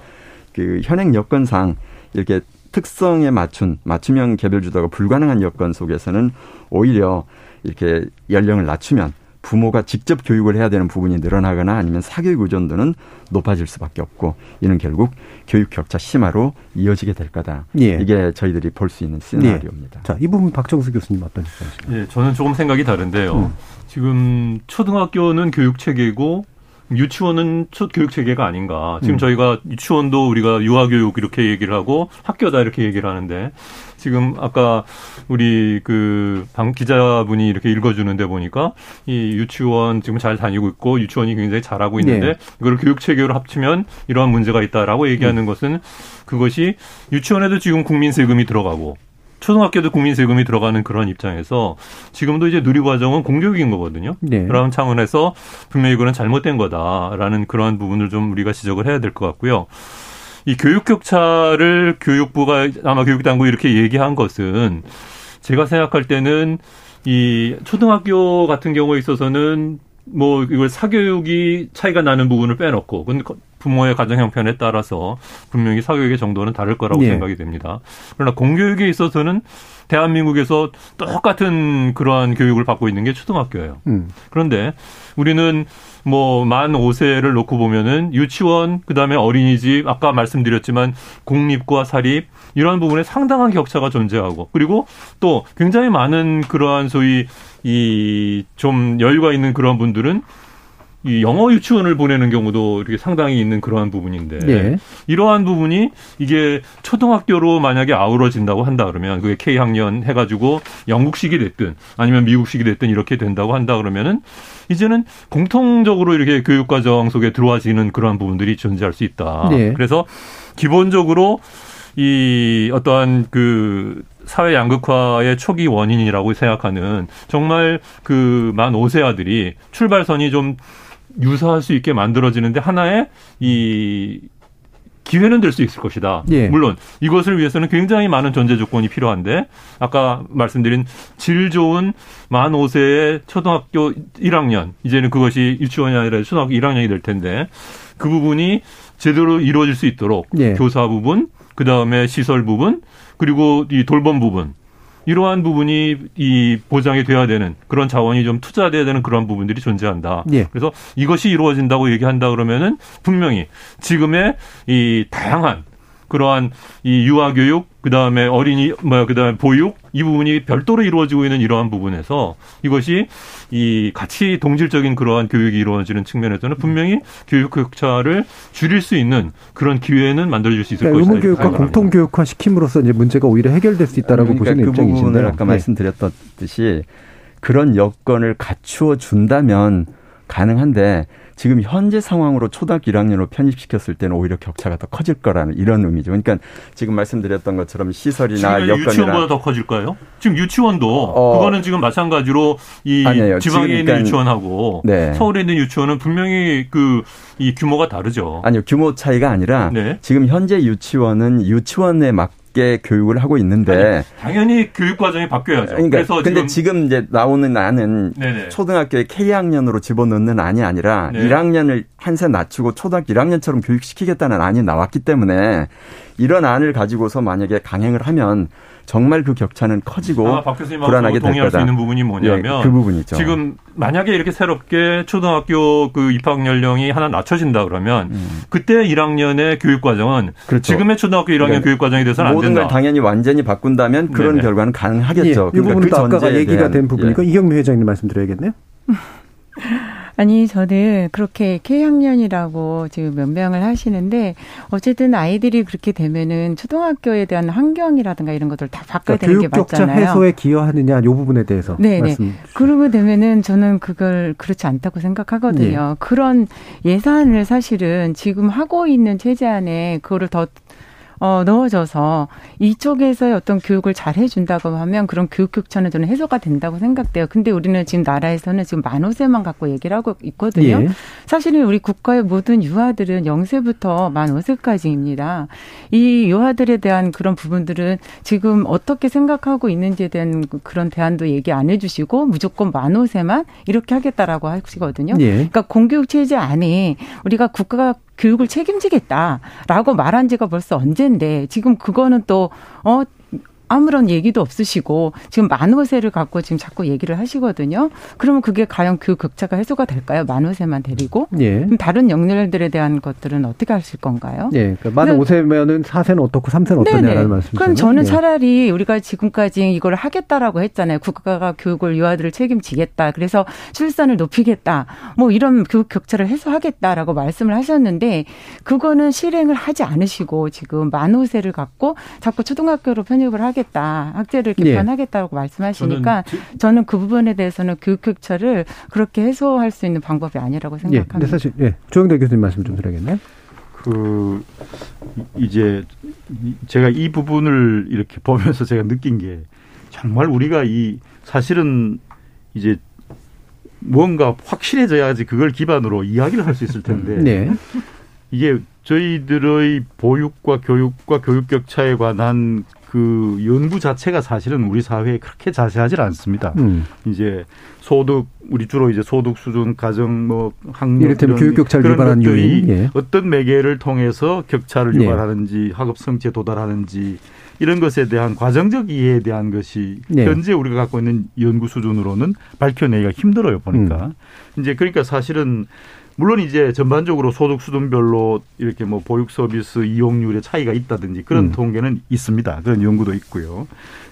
그 현행 여건상 이렇게 특성에 맞춘 맞춤형 개별 주도가 불가능한 여건 속에서는 오히려 이렇게 연령을 낮추면 부모가 직접 교육을 해야 되는 부분이 늘어나거나 아니면 사교육 의존도는 높아질 수밖에 없고 이는 결국 교육 격차 심화로 이어지게 될 거다. 예. 이게 저희들이 볼 수 있는 시나리오입니다. 예. 자, 이 부분 박정수 교수님 어떤 생각이십니까? 예, 저는 조금 생각이 다른데요. 음. 지금 초등학교는 교육 체계고 유치원은 첫 교육 체계가 아닌가. 지금 음. 저희가 유치원도 우리가 유아교육 이렇게 얘기를 하고 학교다 이렇게 얘기를 하는데 지금 아까 우리 그 방 기자분이 이렇게 읽어주는데 보니까 이 유치원 지금 잘 다니고 있고 유치원이 굉장히 잘하고 있는데 네. 이걸 교육 체계로 합치면 이러한 문제가 있다라고 얘기하는 음. 것은 그것이 유치원에도 지금 국민 세금이 들어가고 초등학교도 국민 세금이 들어가는 그런 입장에서 지금도 이제 누리 과정은 공교육인 거거든요. 네. 그런 차원에서 분명히 그건 잘못된 거다라는 그러한 부분을 좀 우리가 지적을 해야 될 것 같고요. 이 교육 격차를 교육부가 아마 교육당국 이렇게 얘기한 것은 제가 생각할 때는 이 초등학교 같은 경우에 있어서는 뭐 이걸 사교육이 차이가 나는 부분을 빼놓고 근데 부모의 가정 형편에 따라서 분명히 사교육의 정도는 다를 거라고 네. 생각이 됩니다. 그러나 공교육에 있어서는 대한민국에서 똑같은 그러한 교육을 받고 있는 게 초등학교예요. 음. 그런데 우리는 뭐 만 5세를 놓고 보면은 유치원 그다음에 어린이집 아까 말씀드렸지만 공립과 사립 이러한 부분에 상당한 격차가 존재하고 그리고 또 굉장히 많은 그러한 소위 이 좀 여유가 있는 그런 분들은 이 영어 유치원을 보내는 경우도 이렇게 상당히 있는 그러한 부분인데 네. 이러한 부분이 이게 초등학교로 만약에 아우러진다고 한다 그러면 그게 K 학년 해가지고 영국식이 됐든 아니면 미국식이 됐든 이렇게 된다고 한다 그러면은 이제는 공통적으로 이렇게 교육과정 속에 들어와지는 그러한 부분들이 존재할 수 있다. 네. 그래서 기본적으로 이 어떠한 그 사회 양극화의 초기 원인이라고 생각하는 정말 그만 5세 아들이 출발선이 좀 유사할 수 있게 만들어지는데 하나의 이 기회는 될 수 있을 것이다. 예. 물론 이것을 위해서는 굉장히 많은 전제 조건이 필요한데 아까 말씀드린 질 좋은 만 5세의 초등학교 1학년 이제는 그것이 유치원이 아니라 초등학교 1학년이 될 텐데 그 부분이 제대로 이루어질 수 있도록 예. 교사 부분 그다음에 시설 부분 그리고 이 돌봄 부분 이러한 부분이 이 보장이 돼야 되는 그런 자원이 좀 투자돼야 되는 그런 부분들이 존재한다. 예. 그래서 이것이 이루어진다고 얘기한다 그러면은 분명히 지금의 이 다양한 그러한 이 유아 교육, 그 다음에 어린이, 뭐, 그 다음에 보육, 이 부분이 별도로 이루어지고 있는 이러한 부분에서 이것이 이 같이 동질적인 그러한 교육이 이루어지는 측면에서는 분명히 교육 격차를 줄일 수 있는 그런 기회는 만들어줄 수 있을 그러니까 것이다. 의무 교육과 공통 교육화 시킴으로써 이제 문제가 오히려 해결될 수 있다라고 그러니까 보시는 그 입장이신데요. 부분을 아까 네. 말씀드렸듯이 그런 여건을 갖추어 준다면 가능한데 지금 현재 상황으로 초등학교 1학년으로 편입시켰을 때는 오히려 격차가 더 커질 거라는 이런 의미죠. 그러니까 지금 말씀드렸던 것처럼 시설이나 여건이나 유치원보다 더 커질까요? 지금 유치원도 어. 그거는 지금 마찬가지로 이 아니에요. 지방에 있는 그러니까 유치원하고 네. 서울에 있는 유치원은 분명히 그 이 규모가 다르죠. 아니요 규모 차이가 아니라 네. 지금 현재 유치원은 유치원에 맞게 교육을 하고 있는데 당연히 교육 과정이 바뀌어야죠. 그러니까 그래서 근데 지금 지금, 이제 나오는 안은 네네. 초등학교에 K학년으로 집어넣는 안이 아니라 네. 1학년을 한세 낮추고 초등학교 1학년처럼 교육시키겠다는 안이 나왔기 때문에 이런 안을 가지고서 만약에 강행을 하면 정말 그 격차는 커지고 아마 박 교수님하고 불안하게 될 동의할 거다. 수 있는 부분이 뭐냐면 예, 그 부분이죠. 지금 만약에 이렇게 새롭게 초등학교 그 입학 연령이 하나 낮춰진다 그러면 그때 1학년의 교육 과정은 음. 그렇죠. 지금의 초등학교 1학년 그러니까 교육 과정이 돼서는 안 모든 된다. 걸 당연히 완전히 바꾼다면 그런 네네. 결과는 가능하겠죠. 예, 이 부분은 또 아까가 전제에 얘기가 된 부분이니까 예. 이경미 회장님 말씀드려야겠네요. 아니, 저는 그렇게 K학년이라고 지금 변명을 하시는데, 어쨌든 아이들이 그렇게 되면은 초등학교에 대한 환경이라든가 이런 것들 다 바꿔야 그러니까 되는 교육 게 격차 맞잖아요. 해소에 기여하느냐 이 부분에 대해서 네네. 말씀. 그러고 되면은 저는 그걸 그렇지 않다고 생각하거든요. 그런 예산을 사실은 지금 하고 있는 체제 안에 그거를 더 어, 넣어줘서 이쪽에서의 어떤 교육을 잘 해준다고 하면 그런 교육 격차는 저는 해소가 된다고 생각돼요. 근데 우리는 지금 나라에서는 지금 만오세만 갖고 얘기를 하고 있거든요. 예. 사실은 우리 국가의 모든 유아들은 0세부터 만 5세까지입니다. 이 유아들에 대한 그런 부분들은 지금 어떻게 생각하고 있는지에 대한 그런 대안도 얘기 안 해주시고 무조건 만 5세만 이렇게 하겠다라고 하시거든요. 예. 그러니까 공교육 체제 안에 우리가 국가가 교육을 책임지겠다라고 말한 지가 벌써 언젠데 지금 그거는 또 어 아무런 얘기도 없으시고 지금 만호세를 갖고 지금 자꾸 얘기를 하시거든요. 그러면 그게 과연 교육 격차가 해소가 될까요? 만호세만 데리고? 예. 그럼 다른 영역들에 대한 것들은 어떻게 하실 건가요? 예. 그러니까 만 근데- 5세면은 4세는 어떻고 3세는 어떠냐라는 말씀이시죠. 그럼 저는 예. 차라리 우리가 지금까지 이걸 하겠다라고 했잖아요. 국가가 교육을 유아들을 책임지겠다. 그래서 출산을 높이겠다. 뭐 이런 교육 격차를 해소하겠다라고 말씀을 하셨는데 그거는 실행을 하지 않으시고 지금 만호세를 갖고 자꾸 초등학교로 편입을 하 겠다. 학제를 예. 개편하겠다고 말씀하시니까 저는, 그 부분에 대해서는 교육 격차를 그렇게 해소할 수 있는 방법이 아니라고 예. 근데 생각합니다. 사실 예. 조영대 교수님 말씀 좀 드려야겠네요. 그 이제 이- 제가 이 부분을 이렇게 보면서 제가 느낀 게 정말 우리가 이 사실은 이제 무언가 확실해져야지 그걸 기반으로 이야기를 할 수 있을 텐데 네. 이게 저희들의 보육과 교육과 교육 격차에 관한 그 연구 자체가 사실은 우리 사회에 그렇게 자세하지 않습니다. 음. 이제 소득 우리 주로 이제 소득 수준 가정 뭐 학력 이를테면 교육 격차를 유발하는 요인, 예. 어떤 매개를 통해서 격차를 예. 유발하는지 학업 성취에 도달하는지 이런 것에 대한 과정적 이해에 대한 것이 예. 현재 우리가 갖고 있는 연구 수준으로는 밝혀내기가 힘들어요 보니까 음. 이제 그러니까 사실은 물론 이제 전반적으로 소득 수준별로 이렇게 뭐 보육 서비스 이용률의 차이가 있다든지 그런 음. 통계는 있습니다. 그런 연구도 있고요.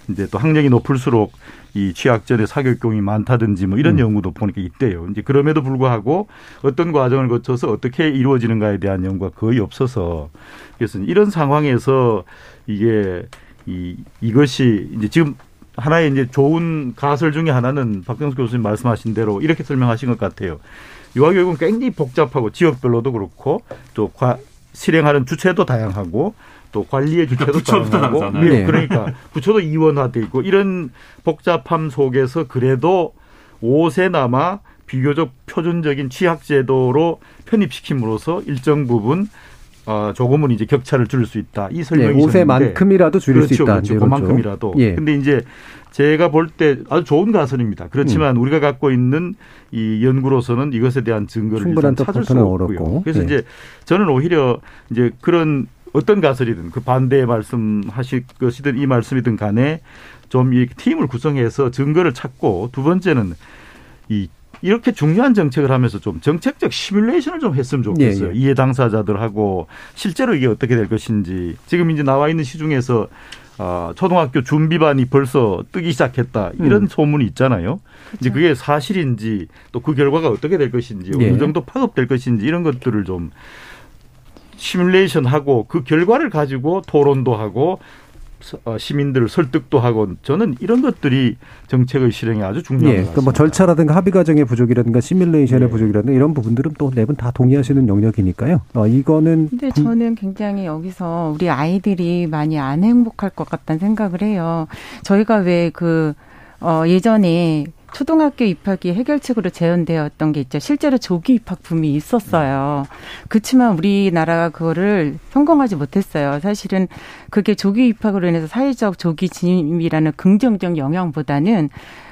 이제 또 학력이 높을수록 이 취학 전에 사교육경이 많다든지 뭐 이런 음. 연구도 보니까 있대요. 이제 그럼에도 불구하고 어떤 과정을 거쳐서 어떻게 이루어지는가에 대한 연구가 거의 없어서 그래서 이런 상황에서 이게 이 이것이 이제 지금 하나의 이제 좋은 가설 중에 하나는 박경수 교수님 말씀하신 대로 이렇게 설명하신 것 같아요. 유아교육은 굉장히 복잡하고 지역별로도 그렇고 또 과, 실행하는 주체도 다양하고 또 관리의 주체도 부처도 다양하고 다르잖아요. 네, 네. 그러니까 부처도 이원화돼 있고 이런 복잡함 속에서 그래도 5세나마 비교적 표준적인 취학 제도로 편입시킴으로써 일정 부분 어, 조금은 이제 격차를 줄일 수 있다. 이 네, 설명이 5세만큼이라도 줄일 그렇죠, 수 있다. 그렇죠. 쪽. 그만큼이라도. 예. 근데 이제 제가 볼 때 아주 좋은 가설입니다. 그렇지만 음. 우리가 갖고 있는 이 연구로서는 이것에 대한 증거를 충분한 찾을 수 터프는 없고요. 그래서 예. 이제 저는 오히려 이제 그런 어떤 가설이든 그 반대의 말씀하실 것이든 이 말씀이든 간에 좀 이 팀을 구성해서 증거를 찾고 두 번째는 이 이렇게 중요한 정책을 하면서 좀 정책적 시뮬레이션을 좀 했으면 좋겠어요. 예, 예. 이해 당사자들하고 실제로 이게 어떻게 될 것인지 지금 이제 나와 있는 시중에서 어, 초등학교 준비반이 벌써 뜨기 시작했다 이런 음. 소문이 있잖아요. 그렇죠. 이제 그게 사실인지 또 그 결과가 어떻게 될 것인지 예. 어느 정도 파급될 것인지 이런 것들을 좀 시뮬레이션하고 그 결과를 가지고 토론도 하고 어, 시민들을 설득도 하고 저는 이런 것들이 정책의 실행에 아주 중요한 예, 그뭐 절차라든가 합의 과정의 부족이라든가 시뮬레이션의 예. 부족이라든가 이런 부분들은 또 네 분 다 동의하시는 영역이니까요. 어, 이거는 근데 저는 굉장히 여기서 우리 아이들이 많이 안 행복할 것 같다는 생각을 해요. 저희가 왜그 어, 예전에 초등학교 입학이 해결책으로 제언되었던 게 있죠. 실제로 조기 입학 붐이 있었어요. 그렇지만 우리나라가 그거를 성공하지 못했어요. 사실은 그게 조기 입학으로 인해서 사회적 조기 진입이라는 긍정적 영향보다는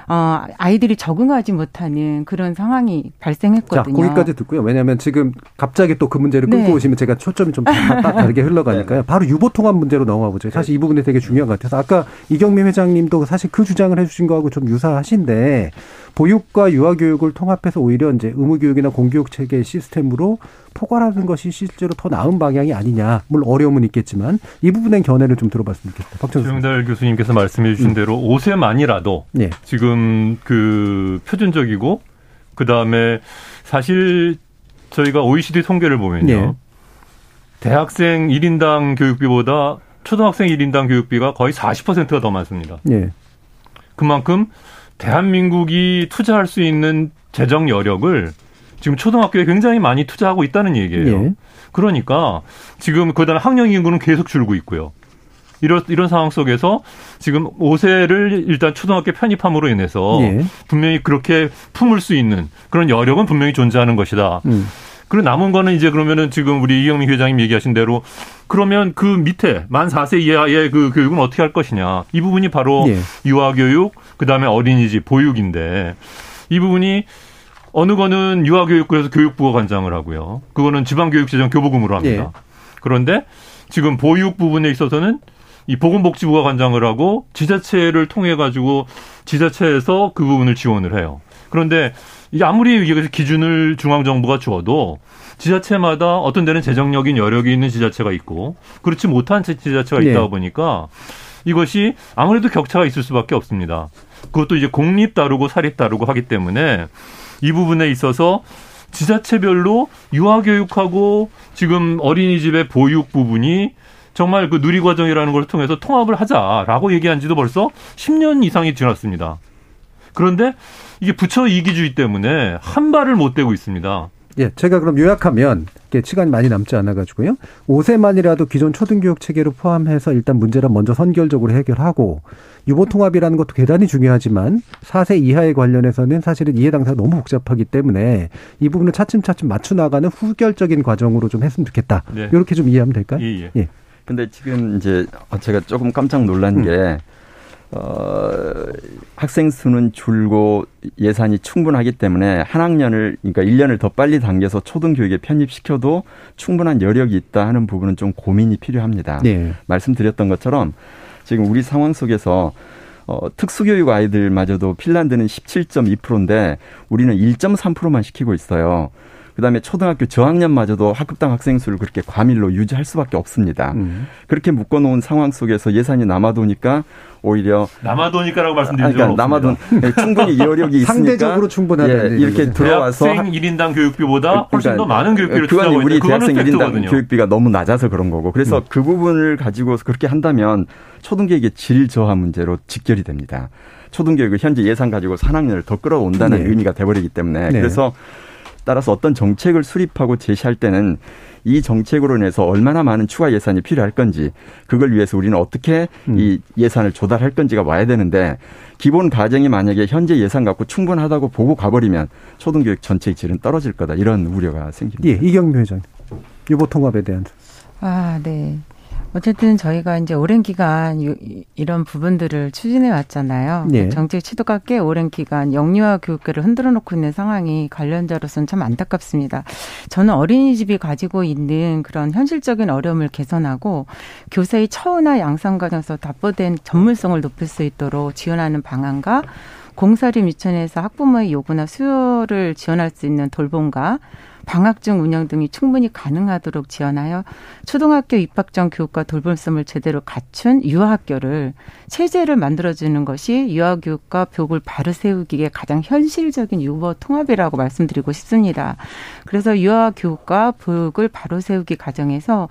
어, 아이들이 적응하지 못하는 그런 상황이 발생했거든요. 자, 거기까지 듣고요. 왜냐하면 지금 갑자기 또 그 문제를 끌고 네. 오시면 제가 초점이 좀 다르게 흘러가니까요. 바로 유보 통합 문제로 넘어가 보죠. 사실 이 부분이 되게 중요한 것 같아서 아까 이경민 회장님도 사실 그 주장을 해주신 거하고 좀 유사하신데 보육과 유아교육을 통합해서 오히려 이제 의무교육이나 공교육 체계 시스템으로 포괄하는 것이 실제로 더 나은 방향이 아니냐. 물론 어려움은 있겠지만 이 부분의 견해를 좀 들어봤으면 좋겠다. 박정수 조영달 교수님께서 말씀해 주신 음. 대로 5세만이라도 네. 지금 그 표준적이고 그 다음에 사실 저희가 OECD 통계를 보면요. 네. 대학생 1인당 교육비보다 초등학생 1인당 교육비가 거의 40%가 더 많습니다. 네. 그만큼 대한민국이 투자할 수 있는 재정 여력을 지금 초등학교에 굉장히 많이 투자하고 있다는 얘기예요. 예. 그러니까 지금 그다음에 학령 인구는 계속 줄고 있고요. 이런 이런 상황 속에서 지금 5세를 일단 초등학교 편입함으로 인해서 예. 분명히 그렇게 품을 수 있는 그런 여력은 분명히 존재하는 것이다. 음. 그리고 남은 거는 이제 그러면은 지금 우리 이경민 회장님 얘기하신 대로 그러면 그 밑에 만 4세 이하의 그 교육은 어떻게 할 것이냐. 이 부분이 바로 예. 유아교육, 그 다음에 어린이집 보육인데 이 부분이 어느 거는 유아교육부에서 교육부가 관장을 하고요. 그거는 지방교육재정 교부금으로 합니다. 예. 그런데 지금 보육 부분에 있어서는 이 보건복지부가 관장을 하고 지자체를 통해 가지고 지자체에서 그 부분을 지원을 해요. 그런데 이게 아무리 여기서 기준을 중앙정부가 주어도 지자체마다 어떤 데는 재정력인 여력이 있는 지자체가 있고 그렇지 못한 지자체가 있다 네. 보니까 이것이 아무래도 격차가 있을 수밖에 없습니다. 그것도 이제 공립 다르고 사립 다르고 하기 때문에 이 부분에 있어서 지자체별로 유아교육하고 지금 어린이집의 보육 부분이 정말 그 누리과정이라는 걸 통해서 통합을 하자라고 얘기한 지도 벌써 10년 이상이 지났습니다. 그런데 이게 부처 이기주의 때문에 한 발을 못 대고 있습니다. 예, 제가 그럼 요약하면 시간이 많이 남지 않아 가지고요. 5세만이라도 기존 초등교육 체계로 포함해서 일단 문제를 먼저 선결적으로 해결하고 유보 통합이라는 것도 대단히 중요하지만 4세 이하에 관련해서는 사실은 이해 당사가 너무 복잡하기 때문에 이 부분을 차츰차츰 맞춰 나가는 후결적인 과정으로 좀 했으면 좋겠다. 네. 이렇게 좀 이해하면 될까요? 예, 예. 예. 근데 지금 이제 제가 조금 깜짝 놀란 음. 게 어, 학생 수는 줄고 예산이 충분하기 때문에 한 학년을 그러니까 1년을 더 빨리 당겨서 초등 교육에 편입시켜도 충분한 여력이 있다 하는 부분은 좀 고민이 필요합니다. 네. 말씀드렸던 것처럼 지금 우리 상황 속에서 어, 특수교육 아이들마저도 핀란드는 17.2%인데 우리는 1.3%만 시키고 있어요. 그다음에 초등학교 저학년마저도 학급당 학생 수를 그렇게 과밀로 유지할 수밖에 없습니다. 음. 그렇게 묶어놓은 상황 속에서 예산이 남아도니까 오히려 남아도니까라고 말씀드린 그러니까 남아돈 예, 충분히 여력이 있으니까 상대적으로 충분한 예, 이렇게 들어와서 대학생 1인당 교육비보다 훨씬 그러니까, 더 많은 교육비를 그건 우리 대학생 1인당 교육비가 너무 낮아서 그런 거고 그래서 음. 그 부분을 가지고 그렇게 한다면 초등교육의 질 저하 문제로 직결이 됩니다. 초등교육을 현재 예산 가지고 3학년을 더 끌어온다는 네. 의미가 돼버리기 때문에 네. 그래서 따라서 어떤 정책을 수립하고 제시할 때는 이 정책으로 인해서 얼마나 많은 추가 예산이 필요할 건지 그걸 위해서 우리는 어떻게 음. 이 예산을 조달할 건지가 와야 되는데 기본 가정이 만약에 현재 예산 갖고 충분하다고 보고 가버리면 초등교육 전체의 질은 떨어질 거다 이런 우려가 생깁니다. 예, 이경미 회장 유보 통합에 대한. 아, 네. 어쨌든 저희가 이제 오랜 기간 이런 부분들을 추진해 왔잖아요. 네. 정책 치도가 꽤 오랜 기간 영유아 교육계를 흔들어 놓고 있는 상황이 관련자로서는 참 안타깝습니다. 저는 어린이집이 가지고 있는 그런 현실적인 어려움을 개선하고 교사의 처우나 양성 과정에서 답보된 전문성을 높일 수 있도록 지원하는 방안과 공사림 유치원에서 학부모의 요구나 수요를 지원할 수 있는 돌봄과 방학 중 운영 등이 충분히 가능하도록 지원하여 초등학교 입학 전 교육과 돌봄성을 제대로 갖춘 유아학교를 체제를 만들어주는 것이 유아교육과 교육을 바로 세우기에 가장 현실적인 유보 통합이라고 말씀드리고 싶습니다. 그래서 유아교육과 교육을 바로 세우기 과정에서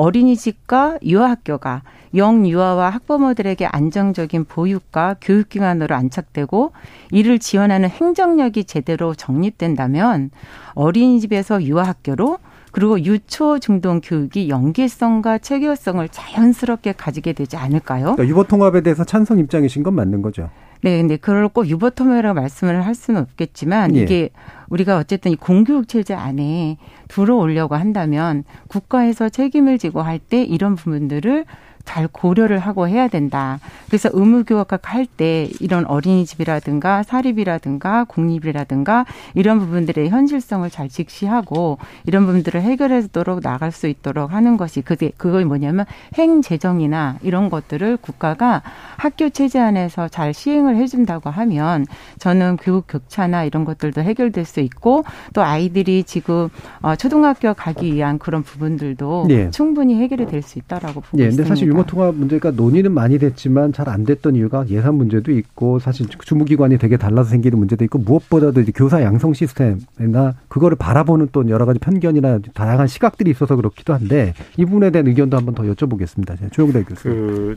어린이집과 유아학교가 영유아와 학부모들에게 안정적인 보육과 교육기관으로 안착되고 이를 지원하는 행정력이 제대로 정립된다면 어린이집에서 유아학교로 그리고 유초 중등 교육이 연계성과 체계성을 자연스럽게 가지게 되지 않을까요? 그러니까 유보 통합에 대해서 찬성 입장이신 건 맞는 거죠. 네, 근데 그걸 꼭 유보 통합이라고 말씀을 할 수는 없겠지만 예. 이게 우리가 어쨌든 이 공교육 체제 안에 들어오려고 한다면 국가에서 책임을 지고 할 때 이런 부분들을 잘 고려를 하고 해야 된다. 그래서 의무교육학 할 때 이런 어린이집이라든가 사립이라든가 공립이라든가 이런 부분들의 현실성을 잘 직시하고 이런 부분들을 해결하도록 나갈 수 있도록 하는 것이 그게 그걸 뭐냐면 행재정이나 이런 것들을 국가가 학교 체제 안에서 잘 시행을 해준다고 하면 저는 교육 격차나 이런 것들도 해결될 수 있고 또 아이들이 지금 어, 초등학교 가기 위한 그런 부분들도 네. 충분히 해결이 될 수 있다라고 보고 네, 있습니다. 사실 유모 통합 문제가 논의는 많이 됐지만 잘 안 됐던 이유가 예산 문제도 있고 사실 주무기관이 되게 달라서 생기는 문제도 있고 무엇보다도 이제 교사 양성 시스템이나 그거를 바라보는 또 여러 가지 편견이나 다양한 시각들이 있어서 그렇기도 한데 이 부분에 대한 의견도 한번 더 여쭤보겠습니다. 조영대 교수. 그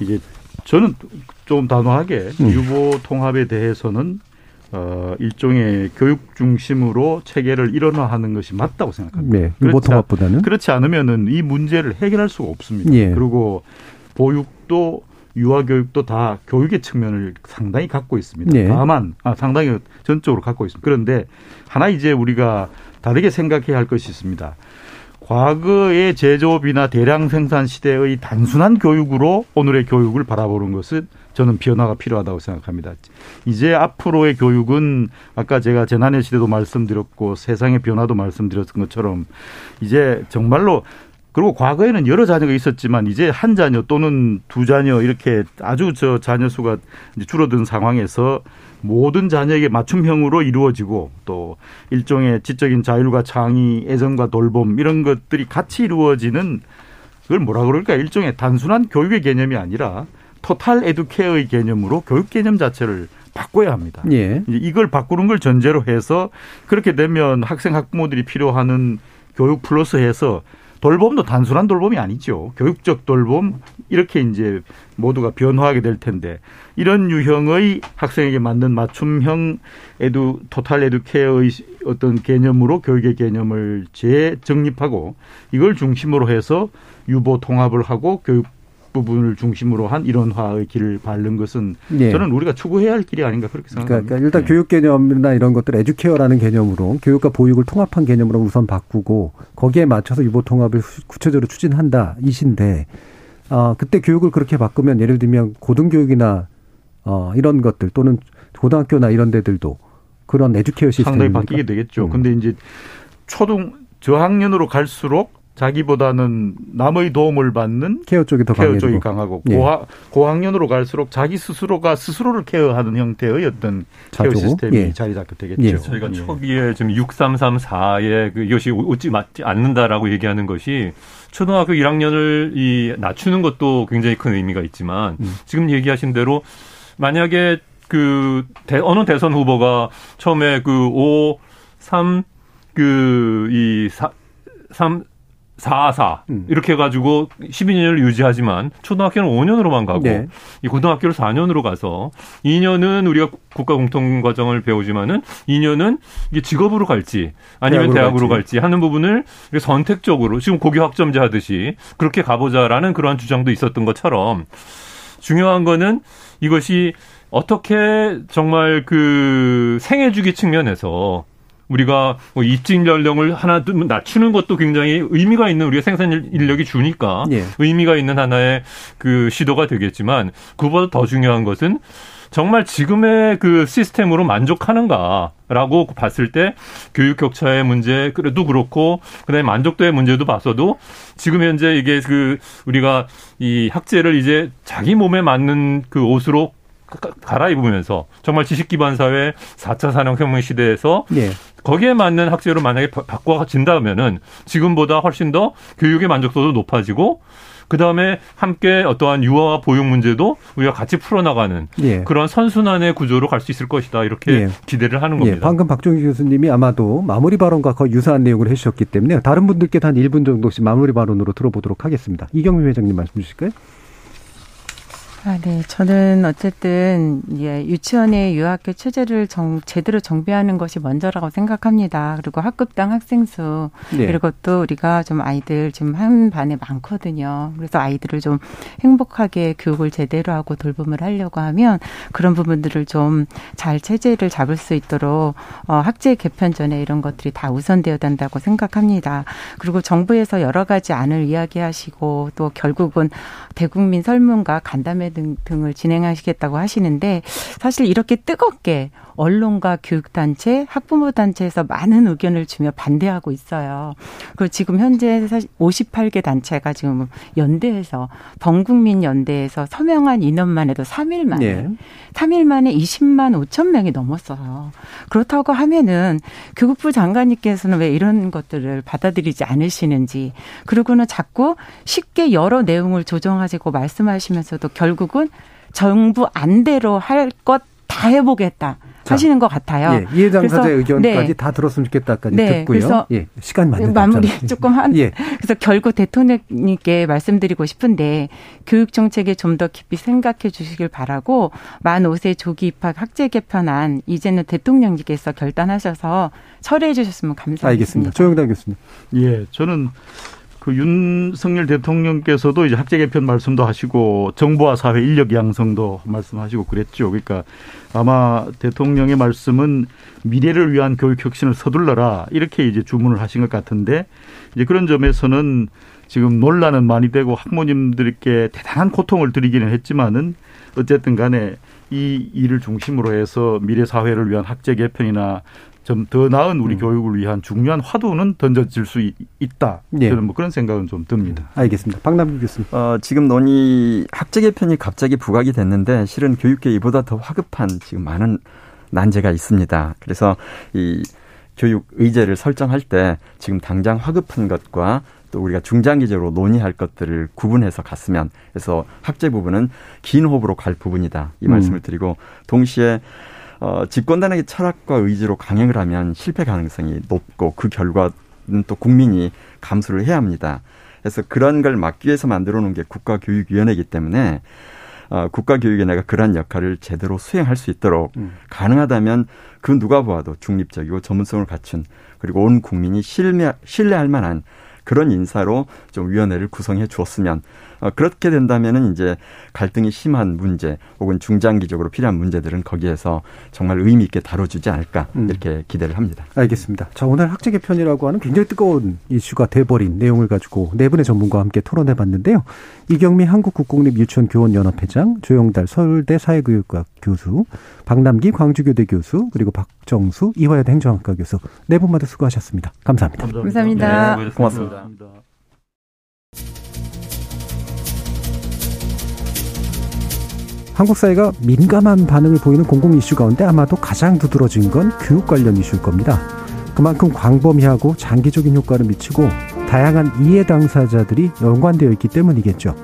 이게 저는 좀 단호하게 음. 유보 통합에 대해서는 어, 일종의 교육 중심으로 체계를 일원화하는 것이 맞다고 생각합니다. 네, 유보 통합보다는 그렇지 않으면은 이 문제를 해결할 수가 없습니다. 예. 그리고 보육도 유아 교육도 다 교육의 측면을 상당히 갖고 있습니다. 네. 다만 아, 상당히 전적으로 갖고 있습니다. 그런데 하나 이제 우리가 다르게 생각해야 할 것이 있습니다. 과거의 제조업이나 대량 생산 시대의 단순한 교육으로 오늘의 교육을 바라보는 것은 저는 변화가 필요하다고 생각합니다. 이제 앞으로의 교육은 아까 제가 재난의 시대도 말씀드렸고 세상의 변화도 말씀드렸던 것처럼 이제 정말로 그리고 과거에는 여러 자녀가 있었지만 이제 한 자녀 또는 두 자녀 이렇게 아주 저 자녀 수가 줄어든 상황에서 모든 자녀에게 맞춤형으로 이루어지고 또 일종의 지적인 자율과 창의, 애정과 돌봄 이런 것들이 같이 이루어지는 그걸 뭐라 그럴까 일종의 단순한 교육의 개념이 아니라 토탈 에듀케어의 개념으로 교육 개념 자체를 바꿔야 합니다. 예. 이걸 바꾸는 걸 전제로 해서 그렇게 되면 학생 학부모들이 필요하는 교육 플러스 해서 돌봄도 단순한 돌봄이 아니죠. 교육적 돌봄 이렇게 이제 모두가 변화하게 될 텐데 이런 유형의 학생에게 맞는 맞춤형 에두 토탈 에듀케어의 어떤 개념으로 교육의 개념을 재정립하고 이걸 중심으로 해서 유보 통합을 하고 교육 부분을 중심으로 한 이론화의 길을 밟는 것은 네. 저는 우리가 추구해야 할 길이 아닌가 그렇게 생각합니다. 그러니까 일단 네. 교육 개념이나 이런 것들 에듀케어라는 개념으로 교육과 보육을 통합한 개념으로 우선 바꾸고 거기에 맞춰서 유보 통합을 구체적으로 추진한다 이신데 어, 그때 교육을 그렇게 바꾸면 예를 들면 고등교육이나 어, 이런 것들 또는 고등학교나 이런 데들도 그런 educare 시스템 상당히 바뀌게 되겠죠. 음. 근데 이제 초등 저학년으로 갈수록 자기보다는 남의 도움을 받는 케어 쪽이 더 케어 쪽이 강하고 예. 고하, 고학년으로 갈수록 자기 스스로가 스스로를 care하는 형태의 어떤 자조? care 시스템이 예. 자리 잡게 되겠죠. 예. 저희가 초기에 지금 6334에 그 이것이 옳지 맞지 않는다라고 얘기하는 것이 초등학교 1학년을 이 낮추는 것도 굉장히 큰 의미가 있지만 음. 지금 얘기하신 대로 만약에 그 대, 어느 대선 후보가 처음에 그 5, 3, 그이 3, 4, 4 음. 이렇게 해가지고 12년을 유지하지만 초등학교는 5년으로만 가고 네. 이 고등학교를 4년으로 가서 2년은 우리가 국가 공통 과정을 배우지만은 2년은 이게 직업으로 갈지 아니면 대학으로, 대학으로 갈지. 갈지 하는 부분을 선택적으로 지금 고교 학점제 하듯이 그렇게 가보자라는 그러한 주장도 있었던 것처럼 중요한 거는 이것이 어떻게 정말 그 생애 주기 측면에서 우리가 뭐 입직 연령을 하나 낮추는 것도 굉장히 의미가 있는 우리가 생산 인력이 주니까 예. 의미가 있는 하나의 그 시도가 되겠지만 그보다 더 중요한 것은 정말 지금의 그 시스템으로 만족하는가라고 봤을 때 교육 격차의 문제 그래도 그렇고 그다음에 만족도의 문제도 봤어도 지금 현재 이게 그 우리가 이 학제를 이제 자기 몸에 맞는 그 옷으로 갈아입으면서 정말 지식 기반 사회 4차 산업혁명 시대에서 예. 거기에 맞는 학제로 만약에 바꿔진다면은 지금보다 훨씬 더 교육의 만족도도 높아지고 그 다음에 함께 어떠한 유아와 보육 문제도 우리가 같이 풀어나가는 예. 그런 선순환의 구조로 갈 수 있을 것이다 이렇게 예. 기대를 하는 예. 겁니다. 예. 방금 박종희 교수님이 아마도 마무리 발언과 거의 유사한 내용을 해주셨기 때문에 다른 분들께 한 1분 정도씩 마무리 발언으로 들어보도록 하겠습니다. 이경민 회장님 말씀 주실까요? 아, 네. 저는 어쨌든 예, 유치원의 유학교 체제를 정, 제대로 정비하는 것이 먼저라고 생각합니다. 그리고 학급당 학생 수 네. 그리고 또 우리가 좀 아이들 지금 한 반에 많거든요. 그래서 아이들을 좀 행복하게 교육을 제대로 하고 돌봄을 하려고 하면 그런 부분들을 좀 잘 체제를 잡을 수 있도록 어, 학제 개편 전에 이런 것들이 다 우선되어야 된다고 생각합니다. 그리고 정부에서 여러 가지 안을 이야기하시고 또 결국은 대국민 설문과 간담회 등, 등을 진행하시겠다고 하시는데 사실 이렇게 뜨겁게 언론과 교육단체, 학부모단체에서 많은 의견을 주며 반대하고 있어요. 그리고 지금 현재 사실 58개 단체가 지금 연대해서 범국민 연대에서 서명한 인원만 해도 3일 만에 네. 3일 만에 20만 5천 명이 넘었어요. 그렇다고 하면은 교육부 장관님께서는 왜 이런 것들을 받아들이지 않으시는지 그리고는 자꾸 쉽게 여러 내용을 조정하 시고 말씀하시면서도 결국은 정부 안대로 할 것 다 해보겠다. 하시는 것 같아요. 예, 이해장사의 의견까지 네. 다 들었으면 좋겠다까지 네, 듣고요. 그래서 예, 시간 맞는 마무리 조금 한. 예. 그래서 결국 대통령님께 말씀드리고 싶은데 교육 정책에 좀 더 깊이 생각해 주시길 바라고 만 5세 조기 입학 학제 개편안 이제는 대통령님께서 결단하셔서 철회해 주셨으면 감사하겠습니다. 알겠습니다. 조영당 교수님. 예, 저는 그 윤석열 대통령께서도 이제 학제 개편 말씀도 하시고 정부와 사회 인력 양성도 말씀하시고 그랬죠. 그러니까 아마 대통령의 말씀은 미래를 위한 교육 혁신을 서둘러라 이렇게 이제 주문을 하신 것 같은데 이제 그런 점에서는 지금 논란은 많이 되고 학부모님들께 대단한 고통을 드리기는 했지만은 어쨌든 간에 이 일을 중심으로 해서 미래 사회를 위한 학제 개편이나 좀 더 나은 우리 음. 교육을 위한 중요한 화두는 던져질 수 있다. 예. 저는 뭐 그런 생각은 좀 듭니다. 음. 알겠습니다. 박남규 교수님. 어, 지금 논의 학제 개편이 갑자기 부각이 됐는데 실은 교육계 이보다 더 화급한 지금 많은 난제가 있습니다. 그래서 이 교육 의제를 설정할 때 지금 당장 화급한 것과 또 우리가 중장기적으로 논의할 것들을 구분해서 갔으면 그래서 학제 부분은 긴 호흡으로 갈 부분이다 이 음. 말씀을 드리고 동시에 어, 집권단의 철학과 의지로 강행을 하면 실패 가능성이 높고 그 결과는 또 국민이 감수를 해야 합니다. 그래서 그런 걸 막기 위해서 만들어 놓은 게 국가교육위원회이기 때문에 어, 국가교육위원회가 그러한 역할을 제대로 수행할 수 있도록 음. 가능하다면 그 누가 보아도 중립적이고 전문성을 갖춘 그리고 온 국민이 신뢰, 신뢰할 만한 그런 인사로 좀 위원회를 구성해 주었으면 어, 그렇게 된다면은 이제 갈등이 심한 문제 혹은 중장기적으로 필요한 문제들은 거기에서 정말 의미 있게 다뤄주지 않을까 음. 이렇게 기대를 합니다. 알겠습니다. 자 오늘 학제 개편이라고 하는 굉장히 뜨거운 이슈가 돼버린 내용을 가지고 네 분의 전문가와 함께 토론해봤는데요. 이경미 한국국공립 유치원 교원 연합회장, 조영달 서울대 사회교육학 교수, 박남기 광주교대 교수, 그리고 박정수 이화여대 행정학과 교수 네 분마다 수고하셨습니다. 감사합니다. 감사합니다. 감사합니다. 네, 고맙습니다. 한국 사회가 민감한 반응을 보이는 공공 이슈 가운데 아마도 가장 두드러진 건 교육 관련 이슈일 겁니다. 그만큼 광범위하고 장기적인 효과를 미치고 다양한 이해 당사자들이 연관되어 있기 때문이겠죠.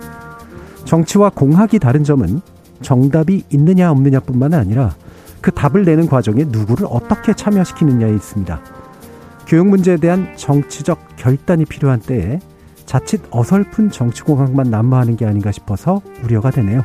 정치와 공학이 다른 점은 정답이 있느냐 없느냐뿐만 아니라 그 답을 내는 과정에 누구를 어떻게 참여시키느냐에 있습니다. 교육 문제에 대한 정치적 결단이 필요한 때에 자칫 어설픈 정치공학만 난무하는 게 아닌가 싶어서 우려가 되네요.